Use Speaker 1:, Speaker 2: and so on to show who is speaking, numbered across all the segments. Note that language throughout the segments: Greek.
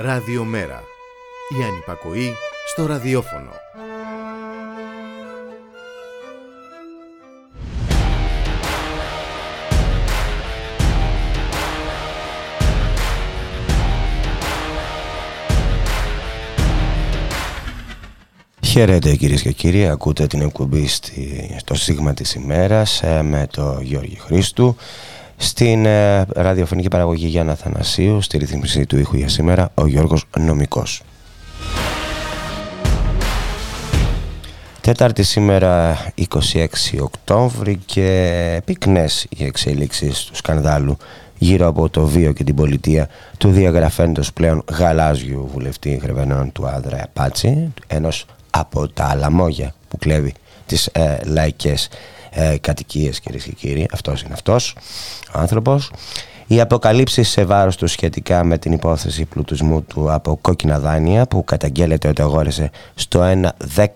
Speaker 1: Ραδιομέρα. Η ανυπακοή στο ραδιόφωνο.
Speaker 2: Χαίρετε κυρίες και κύριοι, ακούτε την εκπομπή στο Σίγμα της ημέρας ε, με το Γιώργη Χρήστου στην ε, ραδιοφωνική παραγωγή Γιάννα Θανασίου, στη ρυθμίση του ήχου για σήμερα, ο Γιώργος Νομικός. Τέταρτη σήμερα 26 Οκτώβρη και πυκνές οι εξέλιξεις του σκανδάλου γύρω από το βίο και την πολιτεία του διαγραφέντος πλέον γαλάζιου βουλευτή γρεβενών του Άδρα Πάτσι, ενός από τα λαμόγια που κλέβει τις ε, λαϊκές ε, κατοικίες κυρίες και κύριοι. Αυτός είναι αυτός ο άνθρωπος. Οι αποκαλύψεις σε βάρος του σχετικά με την υπόθεση πλουτισμού του από κόκκινα δάνεια που καταγγέλλεται ότι αγόρεσε στο 1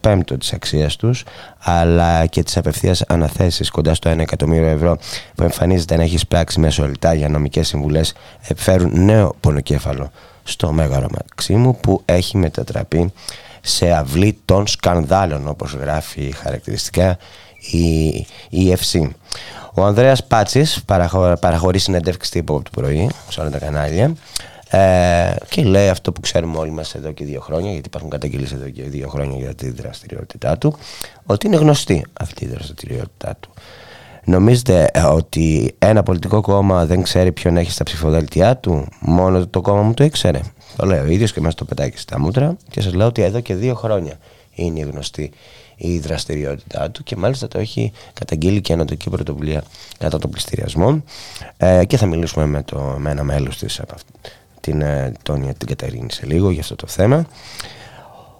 Speaker 2: 15ο της αξίας τους αλλά και τις απευθείας αναθέσεις κοντά στο 1 εκατομμύριο ευρώ που εμφανίζεται να έχει σπράξει μεσολυτά για νομικές συμβουλές επιφέρουν νέο πονοκέφαλο στο Μέγαρο Μαξίμου που έχει μετατραπεί σε αυλή των σκανδάλων όπως γράφει χαρακτηριστικά η, η FC. Ο Ανδρέας Πάτσης παραχωρεί συνεντεύξη τύπου από το πρωί σε όλα τα κανάλια ε, και λέει αυτό που ξέρουμε όλοι μας εδώ και δύο χρόνια γιατί υπάρχουν καταγγελίες εδώ και δύο χρόνια για τη δραστηριότητά του ότι είναι γνωστή αυτή η δραστηριότητά του. Νομίζετε ε, ότι ένα πολιτικό κόμμα δεν ξέρει ποιον έχει στα ψηφοδέλτιά του, μόνο το κόμμα μου το ήξερε. Το λέω ο ίδιος και μέσα το πετάκι στα μούτρα και σας λέω ότι εδώ και δύο χρόνια είναι γνωστή η δραστηριότητά του και μάλιστα το έχει καταγγείλει και ανατολική πρωτοβουλία κατά των πληστηριασμών ε, και θα μιλήσουμε με, το, με ένα μέλος της από την ε, Τόνια την Κατερίνη σε λίγο για αυτό το θέμα.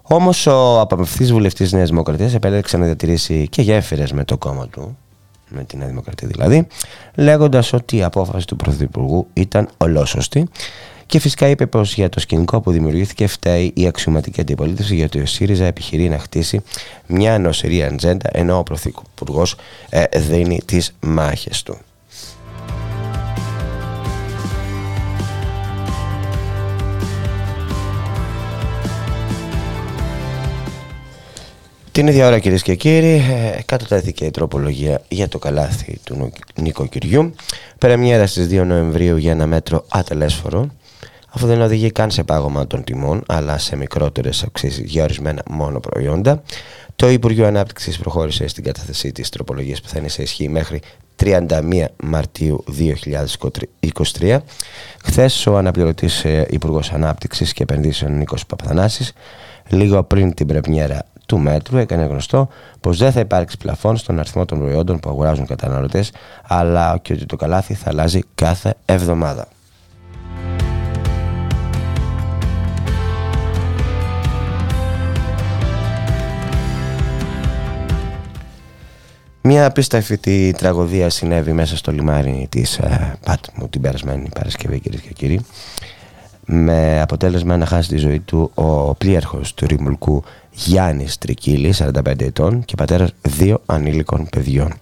Speaker 2: Όμως ο απαμευθή βουλευτής Νέας Δημοκρατίας επέλεξε να διατηρήσει και γέφυρες με το κόμμα του, με τη Νέα Δημοκρατία δηλαδή, λέγοντας ότι η απόφαση του Πρωθυπουργού ήταν ολόσωστη και φυσικά είπε πως για το σκηνικό που δημιουργήθηκε φταίει η αξιωματική αντιπολίτευση γιατί ο ΣΥΡΙΖΑ επιχειρεί να χτίσει μια νοσηρή ατζέντα ενώ ο Πρωθυπουργός ε, δίνει τις μάχες του. Την ίδια ώρα κυρίες και κύριοι, ε, κατατέθηκε η τροπολογία για το καλάθι του νοικοκυριού. Πρεμιέρα στις 2 Νοεμβρίου για ένα μέτρο ατελέσφορο αφού δεν οδηγεί καν σε πάγωμα των τιμών, αλλά σε μικρότερες αυξήσεις για ορισμένα μόνο προϊόντα. Το Υπουργείο Ανάπτυξης προχώρησε στην κατάθεσή της τροπολογίας που θα είναι σε ισχύ μέχρι 31 Μαρτίου 2023. Χθες ο αναπληρωτής ε, Υπουργός Ανάπτυξης και Επενδύσεων Νίκος Παπαθανάσης, λίγο πριν την πρεμιέρα του μέτρου, έκανε γνωστό πως δεν θα υπάρξει πλαφόν στον αριθμό των προϊόντων που αγοράζουν καταναλωτές, αλλά και ότι το καλάθι θα αλλάζει κάθε εβδομάδα. Μια απίστευτη τραγωδία συνέβη μέσα στο λιμάρι της ε, Πάτμου την περασμένη Παρασκευή κυρίες και κύριοι με αποτέλεσμα να χάσει τη ζωή του ο πλοίαρχος του Ρημουλκού Γιάννης Τρικίλη, 45 ετών και πατέρας δύο ανήλικων παιδιών.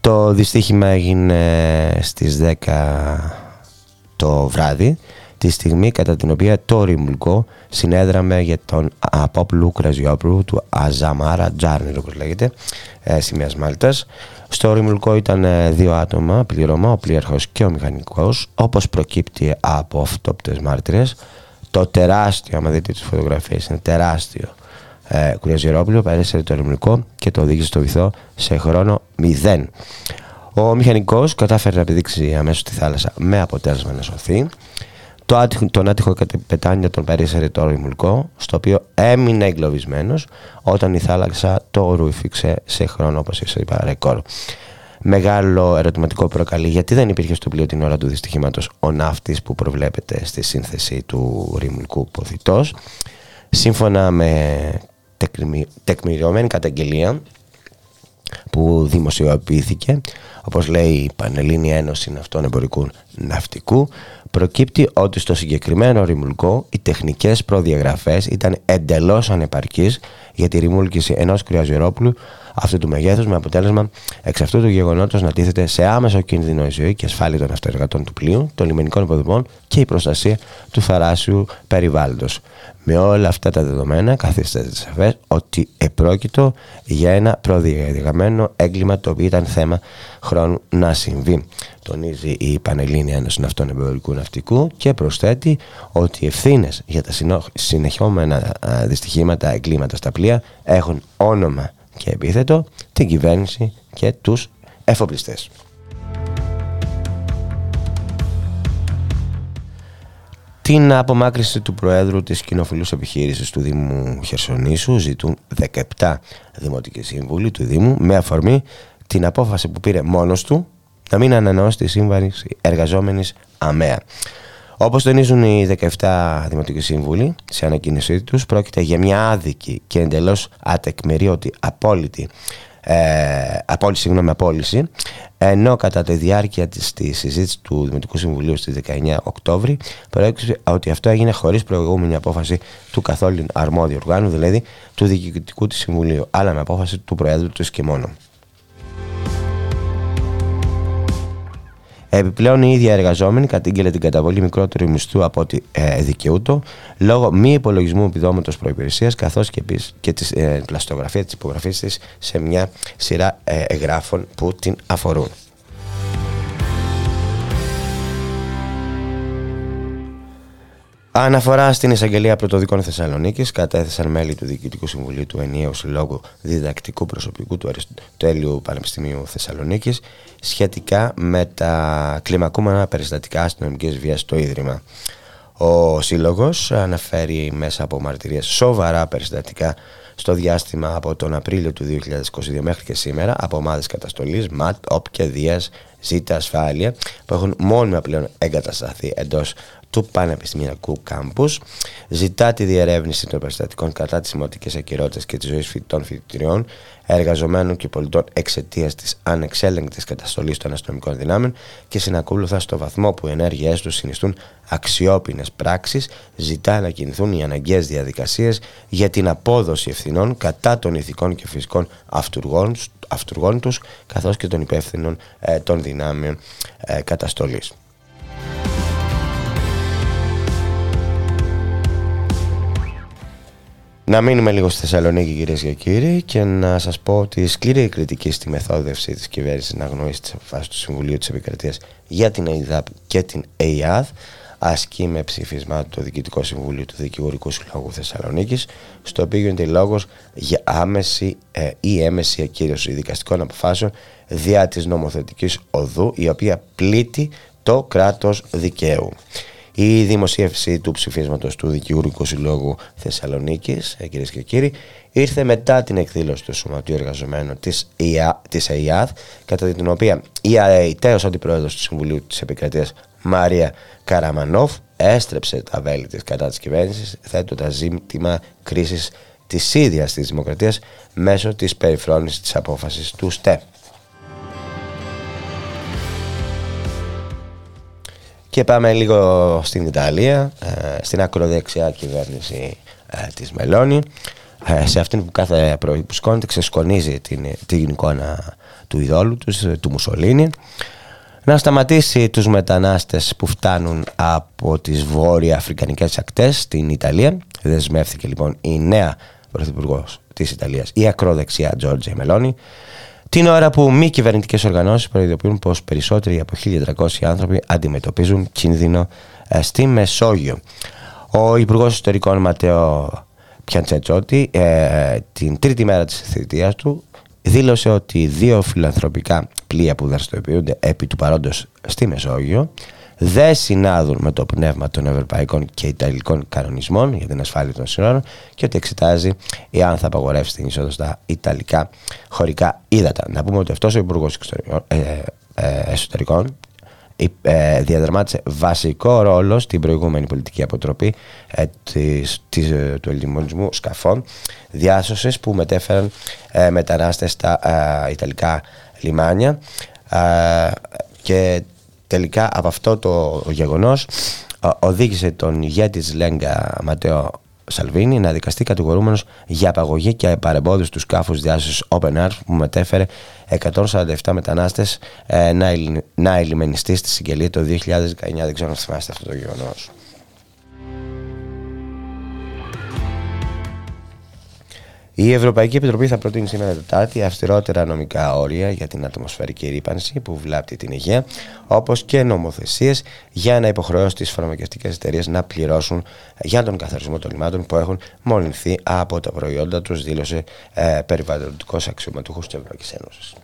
Speaker 2: Το δυστύχημα έγινε στις 10 το βράδυ τη στιγμή κατά την οποία το Ρημουλκό συνέδραμε για τον Απόπλου Κραζιόπουλου του Αζαμάρα Τζάρνερ όπως λέγεται ε, σημείας Μάλτας. Στο Ρημουλκό ήταν ε, δύο άτομα πληρώμα, ο πλήρχος και ο μηχανικός όπως προκύπτει από αυτόπτες μάρτυρες. Το τεράστιο, άμα δείτε τις φωτογραφίες, είναι τεράστιο ε, Κραζιόπουλο παρέσυρε το Ρημουλκό και το οδήγησε στο βυθό σε χρόνο μηδέν. Ο μηχανικός κατάφερε να επιδείξει αμέσως τη θάλασσα με αποτέλεσμα να σωθεί. Το άτυχο, τον άτυχο πετάνιο τον περίσσερε το ρημουλκό, στο οποίο έμεινε εγκλωβισμένος όταν η θάλασσα το ρούφηξε σε χρόνο, όπως είπα, ρεκόρ. Μεγάλο ερωτηματικό προκαλεί γιατί δεν υπήρχε στο πλοίο την ώρα του δυστυχήματος ο ναύτης που προβλέπεται στη σύνθεση του ρημουλκού ποθητό. Σύμφωνα με τεκμηριωμένη καταγγελία που δημοσιοποιήθηκε, όπως λέει η Πανελλήνια Ένωση Ναυτών Εμπορικού Ναυτικού, προκύπτει ότι στο συγκεκριμένο ρημουλκό οι τεχνικές προδιαγραφές ήταν εντελώς ανεπαρκείς για τη ρημούλκηση ενός κρυαζιερόπουλου αυτού του μεγέθους, με αποτέλεσμα εξ αυτού του γεγονότος να τίθεται σε άμεσο κίνδυνο η ζωή και ασφάλεια των αυτοεργατών του πλοίου, των λιμενικών υποδομών και η προστασία του θαράσιου περιβάλλοντος. Με όλα αυτά τα δεδομένα καθίσταται σαφές ότι επρόκειτο για ένα προδιαγραμμένο έγκλημα το οποίο ήταν θέμα χρόνου να συμβεί. Τονίζει η Πανελλήνια Ένωση Ναυτών Εμπορικού Ναυτικού και προσθέτει ότι οι ευθύνες για τα συνεχόμενα δυστυχήματα εγκλήματα στα πλοία έχουν όνομα και επίθετο την κυβέρνηση και τους εφοπλιστές. Την απομάκρυση του Προέδρου της κοινοφιλούς επιχείρησης του Δήμου Χερσονήσου ζητούν 17 Δημοτικοί Σύμβουλοι του Δήμου με αφορμή την απόφαση που πήρε μόνος του να μην ανανεώσει τη σύμβαση εργαζόμενης ΑΜΕΑ. Όπως τονίζουν οι 17 Δημοτικοί Σύμβουλοι σε ανακοίνωσή τους πρόκειται για μια άδικη και εντελώς ατεκμηρίωτη απόλυτη ε, απόλυση, συγγνώμη, απόλυση, ενώ κατά τη διάρκεια της, της συζήτησης του Δημοτικού Συμβουλίου στις 19 Οκτώβρη προέκυψε ότι αυτό έγινε χωρίς προηγούμενη απόφαση του καθόλου αρμόδιου οργάνου, δηλαδή του Διοικητικού του Συμβουλίου, αλλά με απόφαση του Προέδρου τους και μόνο. Επιπλέον, η ίδια εργαζόμενη κατήγγειλε την καταβολή μικρότερου μισθού από ό,τι ε, δικαιούτο λόγω μη υπολογισμού επιδόματος προπηρεσία καθώς και, και της ε, πλαστογραφία της υπογραφής της σε μια σειρά ε, εγγράφων που την αφορούν. Αναφορά στην εισαγγελία πρωτοδικών Θεσσαλονίκης κατέθεσαν μέλη του Διοικητικού Συμβουλίου του Ενιαίου Συλλόγου Διδακτικού Προσωπικού του Αριστοτέλειου Πανεπιστημίου Θεσσαλονίκης σχετικά με τα κλιμακούμενα περιστατικά αστυνομικής βίας στο Ίδρυμα. Ο Σύλλογος αναφέρει μέσα από μαρτυρίες σοβαρά περιστατικά στο διάστημα από τον Απρίλιο του 2022 μέχρι και σήμερα από ομάδες καταστολής, ΜΑΤ, ΟΠ και ΔΙΑ, ΖΙΤΑ Ασφάλεια που έχουν μόνιμα πλέον εγκατασταθεί εντός του Πανεπιστημιακού Κάμπους ζητά τη διερεύνηση των περιστατικών κατά τις σημαντικές ακυρότητες και της ζωής φοιτητών φοιτητριών, εργαζομένων και πολιτών εξαιτίας της ανεξέλεγκτης καταστολής των αστυνομικών δυνάμεων και συνακούλουθα στο βαθμό που οι ενέργειές τους συνιστούν αξιόπινες πράξεις, ζητά να κινηθούν οι αναγκαίες διαδικασίες για την απόδοση ευθυνών κατά των ηθικών και φυσικών αυτούργων, αυτούργων τους καθώς και των υπεύθυνων ε, των δυνάμεων ε, καταστολής. Να μείνουμε λίγο στη Θεσσαλονίκη κυρίες και κύριοι και να σας πω ότι η σκληρή κριτική στη μεθόδευση της κυβέρνησης να γνωρίσει τις αποφάσεις του Συμβουλίου της Επικρατείας για την ΕΙΔΑΠ και την ΕΙΑΔ ασκεί με ψήφισμα το Διοικητικό Συμβούλιο του Δικηγορικού Συλλόγου Θεσσαλονίκης, στο οποίο γίνεται λόγος για άμεση ε, ή έμεση ακύρωση δικαστικών αποφάσεων διά της νομοθετικής οδού, η οποία πλήττει το κράτος δικαίου. Η δημοσίευση του ψηφίσματος του Δικηγορικού Συλλόγου Θεσσαλονίκης, ε, κυρίες και κύριοι, ήρθε μετά την εκδήλωση του Σωματείου Εργαζομένων της, ΕΙΑ, της ΕΙΑΔ, κατά την οποία η ΑΕΙ, αντιπρόεδρος του Συμβουλίου της Επικρατείας Μάρια Καραμανόφ, έστρεψε τα βέλη της κατά της κυβέρνησης, θέτοντας ζήτημα κρίσης της ίδιας της δημοκρατίας μέσω της περιφρόνησης της απόφασης του ΣΤΕ. Και πάμε λίγο στην Ιταλία, ε, στην ακροδεξιά κυβέρνηση ε, της Μελώνη, ε, σε αυτήν που κάθε πρωί που σκόνεται ξεσκονίζει την, την εικόνα του ειδόλου τους, του Μουσολίνη, να σταματήσει τους μετανάστες που φτάνουν από τις βόρεια αφρικανικές ακτές στην Ιταλία. Δεσμεύθηκε λοιπόν η νέα πρωθυπουργός της Ιταλίας, η ακροδεξιά Τζόρτζια Μελώνη, την ώρα που μη κυβερνητικές οργανώσεις προειδοποιούν πως περισσότεροι από 1.300 άνθρωποι αντιμετωπίζουν κίνδυνο ε, στη Μεσόγειο. Ο Υπουργός Ιστορικών Ματέο Πιαντσέτσότη ε, την τρίτη μέρα της θητείας του δήλωσε ότι δύο φιλανθρωπικά πλοία που δραστηριοποιούνται επί του παρόντος στη Μεσόγειο δεν συνάδουν με το πνεύμα των ευρωπαϊκών και ιταλικών κανονισμών για την ασφάλεια των συνόρων και ότι εξετάζει εάν θα απαγορεύσει την είσοδο στα ιταλικά χωρικά ύδατα. Να πούμε ότι αυτός ο Υπουργός ε, ε, Εσωτερικών ε, διαδραμάτισε βασικό ρόλο στην προηγούμενη πολιτική αποτροπή ε, της, της, ε, του ελληνισμού σκαφών διάσωσης που μετέφεραν ε, μετανάστες στα ε, Ιταλικά λιμάνια και τελικά από αυτό το γεγονός οδήγησε τον ηγέτη της Λέγκα Ματέο
Speaker 3: Σαλβίνη να δικαστεί κατηγορούμενος για απαγωγή και παρεμπόδιση του σκάφους διάσωσης Open Arms που μετέφερε 147 μετανάστες ε, να ελιμενιστεί στη Συγγελία το 2019. Δεν ξέρω αν θυμάστε αυτό το γεγονός. Η Ευρωπαϊκή Επιτροπή θα προτείνει σήμερα Τετάρτη αυστηρότερα νομικά όρια για την ατμοσφαιρική ρήπανση που βλάπτει την υγεία, όπως και νομοθεσίες για να υποχρεώσει τις φαρμακευτικές εταιρείες να πληρώσουν για τον καθαρισμό των λιμάτων που έχουν μολυνθεί από τα προϊόντα τους, δήλωσε ε, περιβαλλοντικός αξιωματούχος της Ευρωπαϊκής Ένωσης.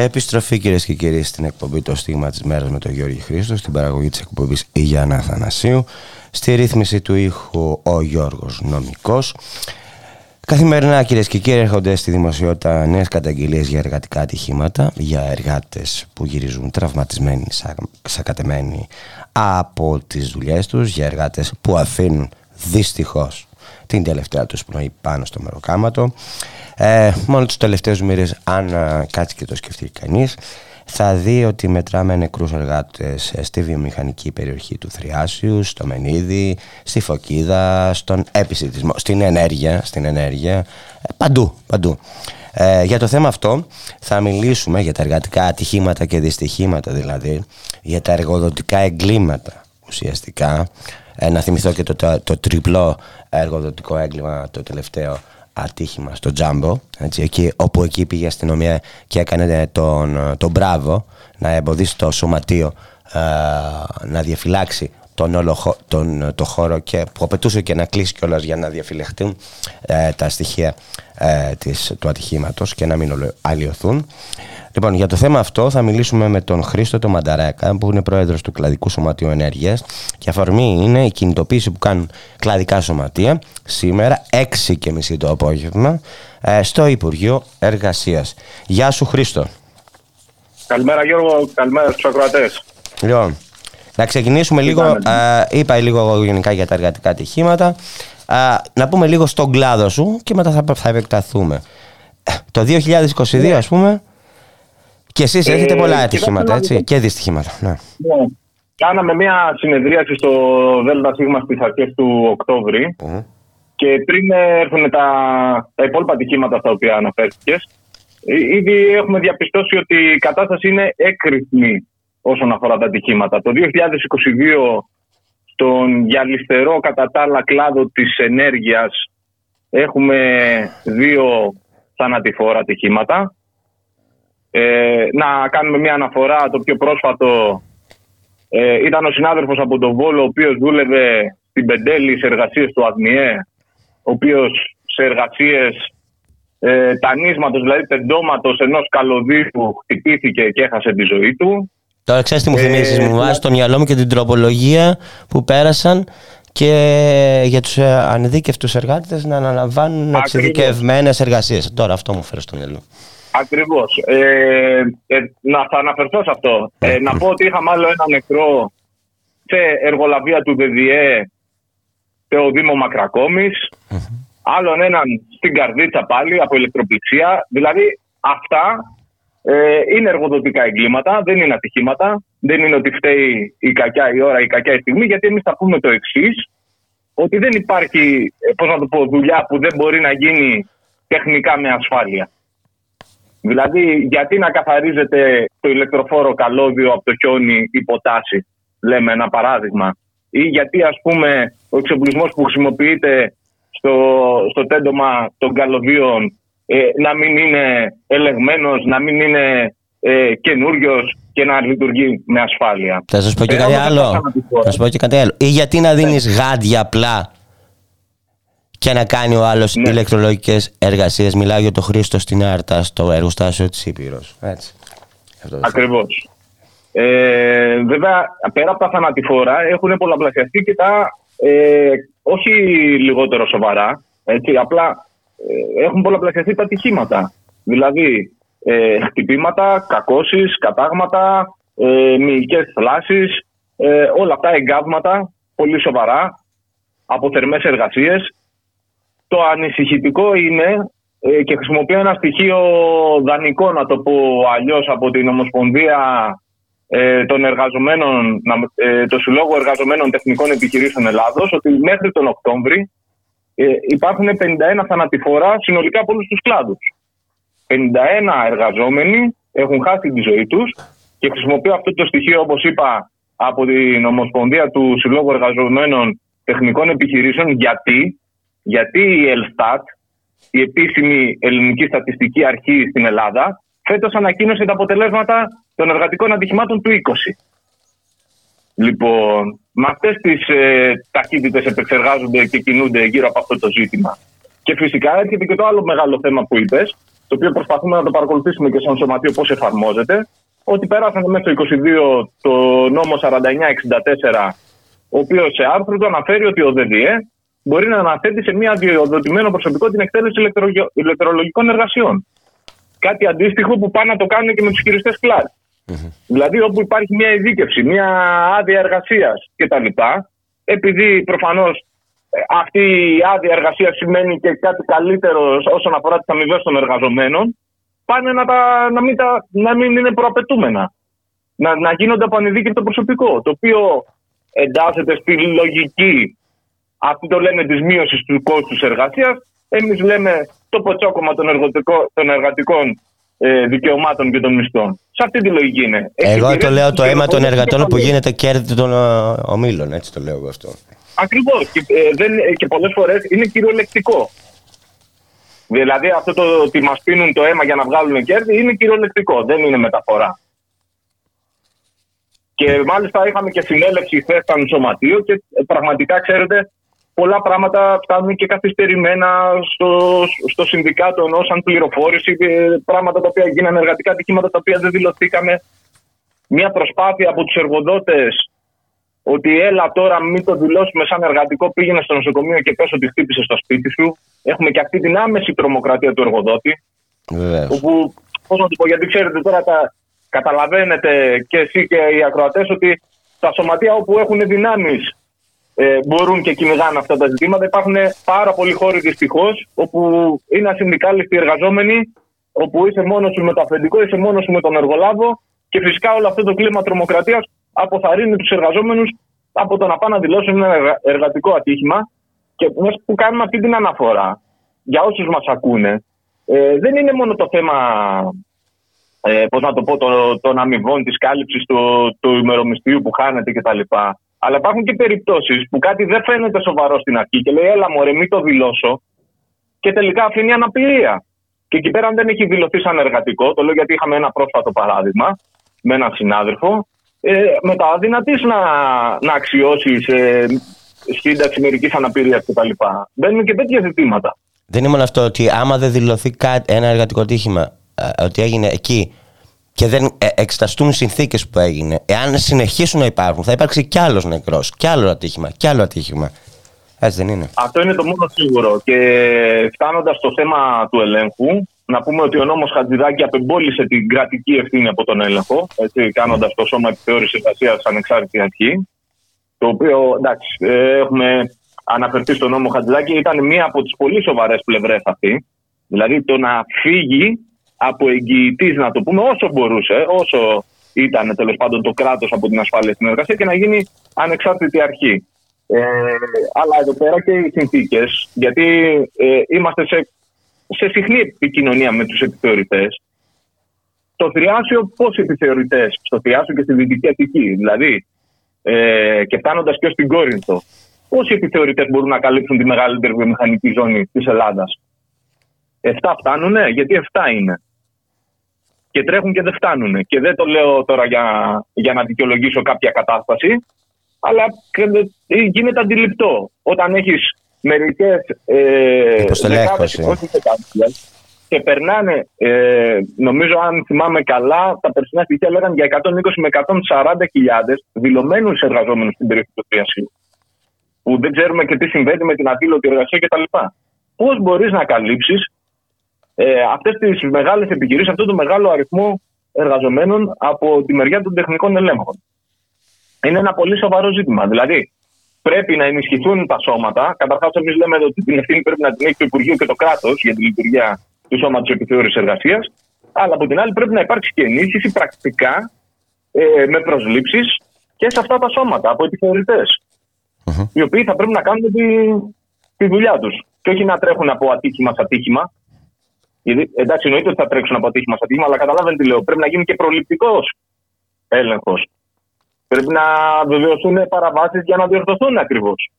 Speaker 3: Επιστροφή κυρίες και κύριοι στην εκπομπή Το Στίγμα της Μέρας με τον Γιώργη Χρήστο, στην παραγωγή της εκπομπής η Γιάννα Θανασίου, στη ρύθμιση του ήχου ο Γιώργος Νομικός. Καθημερινά κυρίες και κύριοι έρχονται στη δημοσιότητα νέες καταγγελίες για εργατικά ατυχήματα, για εργάτες που γυρίζουν τραυματισμένοι, σακατεμένοι από τις δουλειές τους, για εργάτες που αφήνουν δυστυχώς
Speaker 2: την τελευταία τους πνοή πάνω στο μεροκάματο. Ε, μόνο τους τελευταίους μήνες, αν κάτσει και το σκεφτεί κανείς, θα δει ότι μετράμε νεκρούς εργάτες στη βιομηχανική περιοχή του Θριάσιου, στο Μενίδη, στη Φωκίδα, στον επισητισμό, στην ενέργεια, στην ενέργεια, ε, παντού, παντού. Ε, για το θέμα αυτό θα μιλήσουμε για τα εργατικά ατυχήματα και δυστυχήματα δηλαδή, για τα εργοδοτικά εγκλήματα ουσιαστικά. Ε, να θυμηθώ και το, το, το τριπλό εργοδοτικό έγκλημα το τελευταίο ατύχημα στο Τζάμπο, έτσι, εκεί, όπου εκεί πήγε η αστυνομία και έκανε τον, τον μπράβο να εμποδίσει το σωματείο ε, να διαφυλάξει τον όλο τον, το χώρο και που απαιτούσε και να κλείσει κιόλας για να διαφυλεχτούν ε, τα στοιχεία ε, της, του ατυχήματος και να μην αλλοιωθούν. Λοιπόν, για το θέμα αυτό θα μιλήσουμε με τον Χρήστο το Μανταρέκα, που είναι πρόεδρος του Κλαδικού Σωματείου Ενέργειας και αφορμή είναι η κινητοποίηση που κάνουν κλαδικά σωματεία σήμερα, 6 και μισή το απόγευμα, ε, στο Υπουργείο Εργασίας. Γεια σου Χρήστο.
Speaker 4: Καλημέρα Γιώργο, καλημέρα στους ακροατές.
Speaker 2: Λοιπόν, να ξεκινήσουμε λίγο, α, είπα λίγο γενικά για τα εργατικά ατυχήματα, να πούμε λίγο στον κλάδο σου και μετά θα, θα επεκταθούμε. Το 2022 ναι. ας πούμε, και εσείς ε, έχετε πολλά ατυχήματα έτσι, και δυστυχήματα. Ναι.
Speaker 4: ναι. Κάναμε μια συνεδρίαση στο ΔΣ στις αρχές του οκτωβρη και πριν έρθουν τα, τα υπόλοιπα ατυχήματα στα οποία αναφέρθηκες, ήδη έχουμε διαπιστώσει ότι η κατάσταση είναι έκρηθμη όσον αφορά τα ατυχήματα. Το 2022 στον γυαλιστερό κατά τα άλλα κλάδο της ενέργειας έχουμε δύο θανατηφόρα ατυχήματα. Ε, να κάνουμε μια αναφορά, το πιο πρόσφατο ε, ήταν ο συνάδελφος από τον Βόλο ο οποίος δούλευε στην Πεντέλη σε εργασίες του ΑΔΜΙΕ ο οποίος σε εργασίες ε, τανίσματος, δηλαδή τεντώματος ενός καλωδίου χτυπήθηκε και έχασε τη ζωή του.
Speaker 2: Τώρα ξέρεις τι μου θυμίζεις, μου βάζεις στο μυαλό μου και την τροπολογία που πέρασαν και για τους ε, ανειδίκευτους εργάτες να αναλαμβάνουν εξειδικευμένες εργασίες. Τώρα αυτό μου φέρει στο μυαλό.
Speaker 4: Ακριβώς. Ε, ε, να θα αναφερθώ σε αυτό. Ε, να πω ότι είχαμε άλλο ένα νεκρό σε εργολαβία του ΔΔΕ στο Δήμο Μακρακόμης. Άλλον έναν στην Καρδίτσα πάλι από ηλεκτροπληξία. Δηλαδή αυτά ε, είναι εργοδοτικά εγκλήματα, δεν είναι ατυχήματα. Δεν είναι ότι φταίει η κακιά η ώρα, η κακιά η στιγμή, γιατί εμείς θα πούμε το εξής, ότι δεν υπάρχει ε, πώς να το πω, δουλειά που δεν μπορεί να γίνει τεχνικά με ασφάλεια. Δηλαδή, γιατί να καθαρίζεται το ηλεκτροφόρο καλώδιο από το χιόνι υποτάσσει, λέμε ένα παράδειγμα. Ή γιατί, ας πούμε, ο εξοπλισμός που χρησιμοποιείται στο, στο τέντομα των καλωδίων ε, να μην είναι ελεγμένος, να μην είναι ε, καινούριος και να λειτουργεί με ασφάλεια.
Speaker 2: Θα σας πω και κάτι άλλο. Θα σου πω και κάτι άλλο. Ή γιατί να δίνεις ναι. γάντια απλά και να κάνει ο άλλος ναι. ηλεκτρολογικέ εργασίες. Μιλάω για το Χρήστο στην Άρτα, στο εργοστάσιο της Ήπειρος.
Speaker 4: Ακριβώς. Ε, βέβαια, πέρα από τα θανατηφόρα έχουν πολλαπλασιαστεί και τα ε, όχι λιγότερο σοβαρά. Έτσι, απλά ε, έχουν πολλαπλασιαστεί τα ατυχήματα. Δηλαδή, ε, χτυπήματα, κακώσεις, κατάγματα, ε, μυϊκές θλάσεις, ε, όλα αυτά εγκάβματα, πολύ σοβαρά, από θερμές εργασίες. Το ανησυχητικό είναι ε, και χρησιμοποιώ ένα στοιχείο δανεικό, να το πω αλλιώς, από την Ομοσπονδία ε, των εργαζομένων, ε, το Συλλόγο Εργαζομένων Τεχνικών Επιχειρήσεων Ελλάδος, ότι μέχρι τον Οκτώβρη ε, υπάρχουν 51 θανατηφόρα συνολικά από όλους τους κλάδους. 51 εργαζόμενοι έχουν χάσει τη ζωή τους και χρησιμοποιώ αυτό το στοιχείο, όπως είπα, από την Ομοσπονδία του Συλλόγου Εργαζομένων Τεχνικών Επιχειρήσεων. Γιατί, γιατί η Ελστάτ, η επίσημη ελληνική στατιστική αρχή στην Ελλάδα, φέτος ανακοίνωσε τα αποτελέσματα των εργατικών ατυχημάτων του 20. Λοιπόν, με αυτές τις ε, ταχύτητες επεξεργάζονται και κινούνται γύρω από αυτό το ζήτημα. Και φυσικά έρχεται και το άλλο μεγάλο θέμα που είπες, το οποίο προσπαθούμε να το παρακολουθήσουμε και σαν σωματείο πώς εφαρμόζεται, ότι πέρασαν μέσα στο 22 το νόμο 4964, ο οποίος σε άρθρο του αναφέρει ότι ο ΔΔΕ μπορεί να αναθέτει σε μια αδειοδοτημένο προσωπικό την εκτέλεση ηλεκτρολογικών εργασιών. Κάτι αντίστοιχο που πάνε να το κάνουν και με τους χειριστές κλάδου. Δηλαδή όπου υπάρχει μια ειδίκευση, μια άδεια εργασίας κτλ. Επειδή προφανώς αυτή η άδεια εργασίας σημαίνει και κάτι καλύτερο όσον αφορά τις αμοιβές των εργαζομένων, πάνε να, τα, να, μην, τα, να μην είναι προαπαιτούμενα. Να, να γίνονται από ανειδίκευτο προσωπικό. Το οποίο εντάσσεται στη λογική, αυτοί το λένε, της μείωσης του κόστους εργασίας. Εμείς λέμε το ποτσόκομα των, των εργατικών ε, δικαιωμάτων και των μισθών. Σε αυτή τη λογική είναι.
Speaker 2: Εγώ το λέω το αίμα των εργατών που γίνεται κέρδη των ε, ομίλων. Έτσι το λέω εγώ αυτό.
Speaker 4: Ακριβώς. Και, ε, και πολλές φορές είναι κυριολεκτικό. Δηλαδή αυτό το ότι μας πίνουν το αίμα για να βγάλουν κέρδη είναι κυριολεκτικό. Δεν είναι μεταφορά. Και μάλιστα είχαμε και συνέλευση χθες στον Σωματείο και πραγματικά ξέρετε πολλά πράγματα φτάνουν και καθυστερημένα στο, στο συνδικάτο ενώ σαν πληροφόρηση πράγματα τα οποία γίνανε εργατικά ατυχήματα τα οποία δεν δηλωθήκαμε. Μια προσπάθεια από τους εργοδότες ότι έλα τώρα μην το δηλώσουμε σαν εργατικό πήγαινε στο νοσοκομείο και πες ότι χτύπησε στο σπίτι σου. Έχουμε και αυτή την άμεση τρομοκρατία του εργοδότη.
Speaker 2: Βεβαίως.
Speaker 4: Όπου, πώς να το πω, γιατί ξέρετε τώρα τα, καταλαβαίνετε και εσύ και οι ακροατές ότι τα σωματεία όπου έχουν δυνάμεις ε, μπορούν και κυνηγάνε αυτά τα ζητήματα. Υπάρχουν πάρα πολλοί χώροι δυστυχώς όπου είναι ασυνδικάλιστοι εργαζόμενοι, όπου είσαι μόνος σου με το αφεντικό, είσαι μόνος σου με τον εργολάβο και φυσικά όλο αυτό το κλίμα τρομοκρατίας αποθαρρύνει τους εργαζόμενους από το να πάνε να δηλώσουν ένα εργατικό ατύχημα. Και μιας που κάνουμε αυτή την αναφορά, για όσους μας ακούνε, ε, δεν είναι μόνο το θέμα ε, πώς να το πω, των αμοιβών, της κάλυψης του, του ημερομισθίου που χάνεται κτλ. Αλλά υπάρχουν και περιπτώσεις που κάτι δεν φαίνεται σοβαρό στην αρχή και λέει: Έλα, μωρέ, μην το δηλώσω. Και τελικά αφήνει αναπηρία. Και εκεί πέρα, αν δεν έχει δηλωθεί σαν εργατικό, το λέω γιατί είχαμε ένα πρόσφατο παράδειγμα με έναν συνάδελφο, ε, μετά αδυνατεί να, να αξιώσεις ε, σύνταξη μερικής αναπηρίας κτλ. Μπαίνουν και τέτοια ζητήματα.
Speaker 2: Δεν είναι μόνο αυτό ότι άμα δεν δηλωθεί ένα εργατικό τύχημα ε, ότι έγινε εκεί και δεν ε, εξεταστούν οι συνθήκες που έγινε, εάν συνεχίσουν να υπάρχουν, θα υπάρξει κι άλλος νεκρός, κι άλλο ατύχημα, κι άλλο ατύχημα. Έτσι δεν είναι.
Speaker 4: Αυτό είναι το μόνο σίγουρο. Και φτάνοντας στο θέμα του ελέγχου, να πούμε ότι ο νόμος Χατζηδάκη απεμπόλησε την κρατική ευθύνη από τον έλεγχο, κάνοντας το σώμα επιθεώρησης εργασίας ανεξάρτητη αρχή. Το οποίο εντάξει, ε, έχουμε αναφερθεί στο νόμο Χατζηδάκη, ήταν μία από τις πολύ σοβαρές πλευρές αυτή. Δηλαδή το να φύγει από εγγυητής, να το πούμε, όσο μπορούσε, όσο ήταν τέλος πάντων το κράτος από την ασφάλεια στην εργασία και να γίνει ανεξάρτητη αρχή. Ε, αλλά εδώ πέρα και οι συνθήκες, γιατί ε, είμαστε σε, σε συχνή επικοινωνία με τους επιθεωρητές. Το θριάσιο, πόσοι επιθεωρητές στο θριάσιο και στη Δυτική Αττική, δηλαδή, ε, και φτάνοντας και ω την Κόρινθο, πόσοι επιθεωρητές μπορούν να καλύψουν τη μεγαλύτερη βιομηχανική ζώνη της Ελλάδας. Εφτά φτάνουνε, γιατί εφτά είναι και τρέχουν και δεν φτάνουν. Και δεν το λέω τώρα για, για να δικαιολογήσω κάποια κατάσταση, αλλά γίνεται αντιληπτό. Όταν έχεις μερικές. Ε, και περνάνε, ε, νομίζω αν θυμάμαι καλά, τα περσινά στοιχεία λέγανε για 120 με 140 χιλιάδες δηλωμένους εργαζόμενους στην περιοχή του Τριασίου. Που δεν ξέρουμε και τι συμβαίνει με την αδήλωτη εργασία κτλ. Πώς μπορείς να καλύψεις ε, αυτές τις μεγάλες επιχειρήσεις, αυτό το μεγάλο αριθμό εργαζομένων από τη μεριά των τεχνικών ελέγχων. Είναι ένα πολύ σοβαρό ζήτημα. Δηλαδή, πρέπει να ενισχυθούν τα σώματα. Καταρχάς, εμείς λέμε ότι την ευθύνη πρέπει να την έχει το Υπουργείο και το κράτος για τη λειτουργία του σώματος επιθεώρησης εργασίας. Αλλά από την άλλη, πρέπει να υπάρξει και ενίσχυση πρακτικά ε, με προσλήψεις και σε αυτά τα σώματα από Οι οποίοι θα πρέπει να κάνουν τη, τη δουλειά τους. Και όχι να τρέχουν από ατύχημα σε ατύχημα, γιατί εντάξει, εννοείται ότι θα τρέξουν από ατύχημα σε ατύχημα, αλλά καταλαβαίνετε τι λέω. Πρέπει να γίνει και προληπτικός έλεγχος. Πρέπει να βεβαιωθούν παραβάσεις για να διορθωθούν ακριβώς.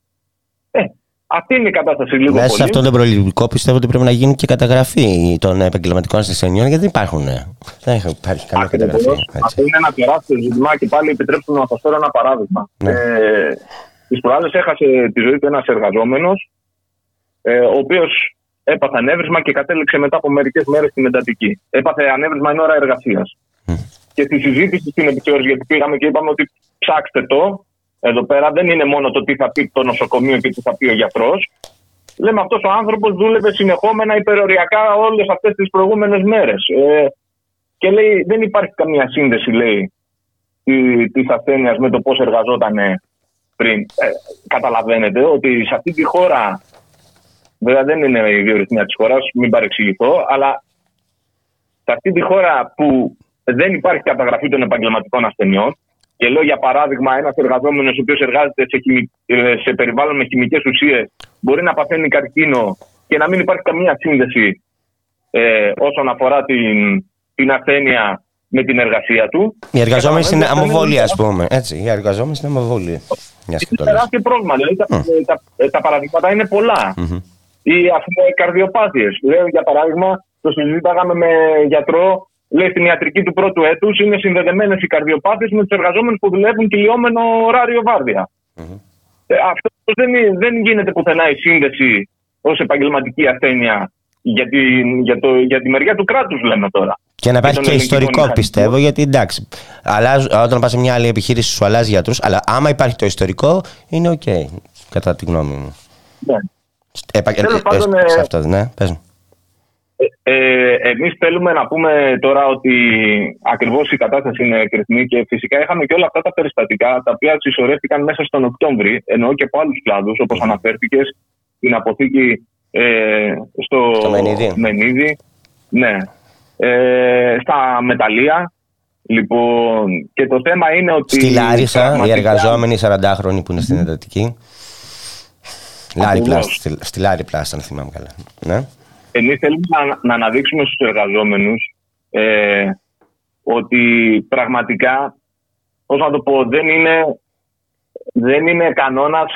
Speaker 4: Ε, αυτή είναι η κατάσταση λίγο
Speaker 2: Μέσα
Speaker 4: πολύ.
Speaker 2: σε αυτόν τον προληπτικό πιστεύω ότι πρέπει να γίνει και καταγραφή των επαγγελματικών ασθενειών γιατί δεν υπάρχουν. Δεν υπάρχει καμία καταγραφή.
Speaker 4: Αυτό είναι ένα τεράστιο ζήτημα και πάλι επιτρέψτε να σας φέρω ένα παράδειγμα. Ναι. Ε, Τις προάλλες έχασε τη ζωή του ένας εργαζόμενος, ε, ο οποίος έπαθε ανέβρισμα και κατέληξε μετά από μερικές μέρες στην εντατική. Έπαθε ανέβρισμα εν ώρα εργασίας. Και στη συζήτηση στην επιθεώρηση, γιατί πήγαμε και είπαμε ότι ψάξτε το, εδώ πέρα δεν είναι μόνο το τι θα πει το νοσοκομείο και τι θα πει ο γιατρός. Λέμε αυτός ο άνθρωπος δούλευε συνεχόμενα υπεροριακά όλες αυτές τις προηγούμενες μέρες. Ε, και λέει δεν υπάρχει καμία σύνδεση, λέει, τη ασθένειας με το πώς εργαζόταν πριν. Ε, καταλαβαίνετε ότι σε αυτή τη χώρα, βέβαια δεν είναι η βιορυθμία της χώρας, μην παρεξηγηθώ, αλλά σε αυτή τη χώρα που δεν υπάρχει καταγραφή των επαγγελματικών ασθενειών, και λέω για παράδειγμα, ένας εργαζόμενος ο οποίος εργάζεται σε, ε, σε περιβάλλον με χημικές ουσίες μπορεί να παθαίνει καρκίνο και να μην υπάρχει καμία σύνδεση ε, όσον αφορά την, την ασθένεια με την εργασία του.
Speaker 2: Οι εργαζόμενοι στην αμοβολία, ας πούμε. Έτσι, οι εργαζόμενοι στην αμοβολία.
Speaker 4: Είναι τεράστιο πρόβλημα. Δηλαδή, τα, τα, τα, παραδείγματα είναι πολλά. Mm-hmm. Οι καρδιοπάθειες. Για παράδειγμα, το συζήταγαμε με γιατρό λέει στην ιατρική του πρώτου έτους είναι συνδεδεμένες οι καρδιοπάθε με τους εργαζόμενους που δουλεύουν κυλιόμενο ωράριο βάρδια. Mm-hmm. Ε, αυτό δεν, δεν γίνεται πουθενά η σύνδεση ως επαγγελματική ασθένεια για τη, για, το, για τη μεριά του κράτους, λέμε τώρα.
Speaker 2: Και να υπάρχει και ιστορικό, πιστεύω, γιατί εντάξει, αλλάζ, όταν πας σε μια άλλη επιχείρηση σου αλλάζει γιατρού, αλλά άμα υπάρχει το ιστορικό, είναι ok, okay, κατά τη γνώμη μου. Ναι. Επα... Ε, ε, σε αυτό, ναι, πες μου.
Speaker 4: Ε, εμείς θέλουμε να πούμε τώρα ότι ακριβώς η κατάσταση είναι κρυφνή και φυσικά είχαμε και όλα αυτά τα περιστατικά τα οποία συσσωρεύτηκαν μέσα στον Οκτώβρη, ενώ και από άλλους κλάδους όπως αναφέρθηκες την αποθήκη ε, στο,
Speaker 2: στο
Speaker 4: Μενίδη. Ναι. Ε, στα μεταλλεία. Λοιπόν, και το θέμα είναι ότι.
Speaker 2: Στη Λάρισα, πραγματικά... οι εργαζόμενοι 40χρονοι που είναι στην εντατική. Λάρι στη, στη Λάρι Πλάστα, αν θυμάμαι καλά. Ναι.
Speaker 4: Εμείς θέλουμε να, να αναδείξουμε στους εργαζόμενους ε, ότι πραγματικά, πώς να το πω, δεν είναι, δεν είναι κανόνας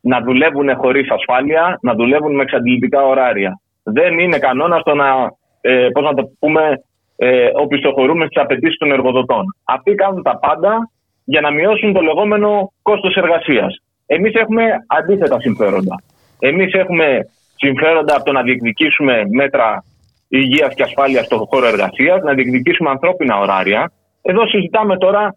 Speaker 4: να δουλεύουν χωρίς ασφάλεια, να δουλεύουν με εξαντλητικά ωράρια. Δεν είναι κανόνας το να, ε, πώς να το πούμε, ε, οπισθοχωρούμε στις απαιτήσεις των εργοδοτών. Αυτοί κάνουν τα πάντα για να μειώσουν το λεγόμενο κόστος εργασίας. Εμείς έχουμε αντίθετα συμφέροντα. Εμείς έχουμε συμφέροντα από το να διεκδικήσουμε μέτρα υγείας και ασφάλειας στον χώρο εργασίας, να διεκδικήσουμε ανθρώπινα ωράρια. Εδώ συζητάμε τώρα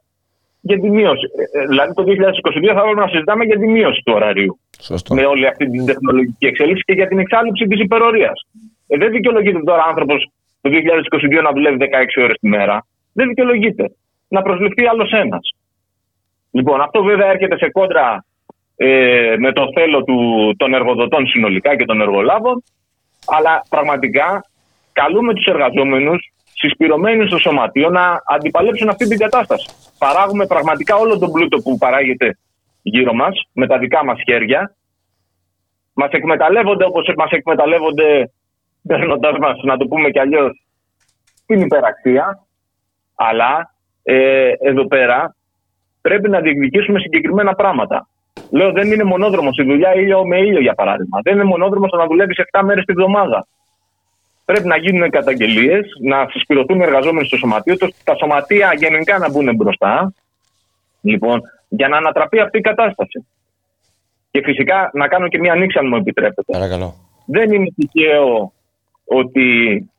Speaker 4: για τη μείωση. Ε, ε, δηλαδή το 2022 θα έπρεπε να συζητάμε για τη μείωση του ωραρίου.
Speaker 2: Σωστό.
Speaker 4: Με όλη αυτή την τεχνολογική εξέλιξη και για την εξάλληψη της υπερορίας. Ε, δεν δικαιολογείται τώρα άνθρωπος το 2022 να δουλεύει 16 ώρες τη μέρα. Δεν δικαιολογείται. Να προσληφθεί άλλος ένας. Λοιπόν, αυτό βέβαια έρχεται σε κόντρα ε, με το θέλω του, των εργοδοτών συνολικά και των εργολάβων. Αλλά πραγματικά καλούμε τους εργαζόμενους συσπηρωμένοι στο σωματείο να αντιπαλέψουν αυτή την κατάσταση. Παράγουμε πραγματικά όλο τον πλούτο που παράγεται γύρω μας με τα δικά μας χέρια. Μας εκμεταλλεύονται όπως μας εκμεταλλεύονται, παίρνοντας μας, να το πούμε κι αλλιώς, την υπεραξία. Αλλά ε, εδώ πέρα πρέπει να διεκδικήσουμε συγκεκριμένα πράγματα. Λέω δεν είναι μονόδρομος η δουλειά ήλιο με ήλιο για παράδειγμα. Δεν είναι μονόδρομος το να δουλεύεις 7 μέρες τη βδομάδα. Πρέπει να γίνουν καταγγελίες, να συσπηρωθούν οι εργαζόμενοι στο σωματείο, τα σωματεία γενικά να μπουν μπροστά. Λοιπόν, για να ανατραπεί αυτή η κατάσταση. Και φυσικά να κάνω και μία ανοίξη, αν μου επιτρέπετε.
Speaker 2: Παρακαλώ.
Speaker 4: Δεν είναι τυχαίο ότι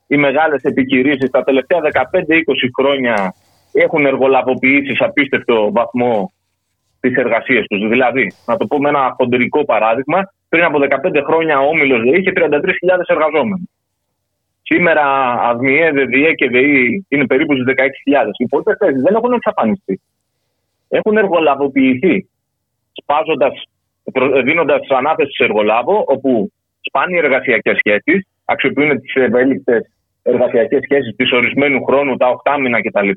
Speaker 4: οι μεγάλες επιχειρήσεις τα τελευταία 15-20 χρόνια έχουν εργολαβοποιήσει σε απίστευτο βαθμό τις εργασίες τους. Δηλαδή, να το πούμε ένα χοντρικό παράδειγμα, πριν από 15 χρόνια ο Όμιλος ΔΕΗ είχε 33.000 εργαζόμενους. Σήμερα ΑΔΜΙΕ, ΔΕΔΙΕ και ΔΕΗ είναι περίπου στι 16.000. Οι υπόλοιπε θέσει δεν έχουν εξαφανιστεί. Έχουν εργολαβοποιηθεί, δίνοντας ανάθεση σε εργολάβο, όπου σπάνιοι εργασιακές σχέσεις, αξιοποιούν τις ευέλικτες εργασιακές σχέσεις της ορισμένου χρόνου, τα 8 μήνα κτλ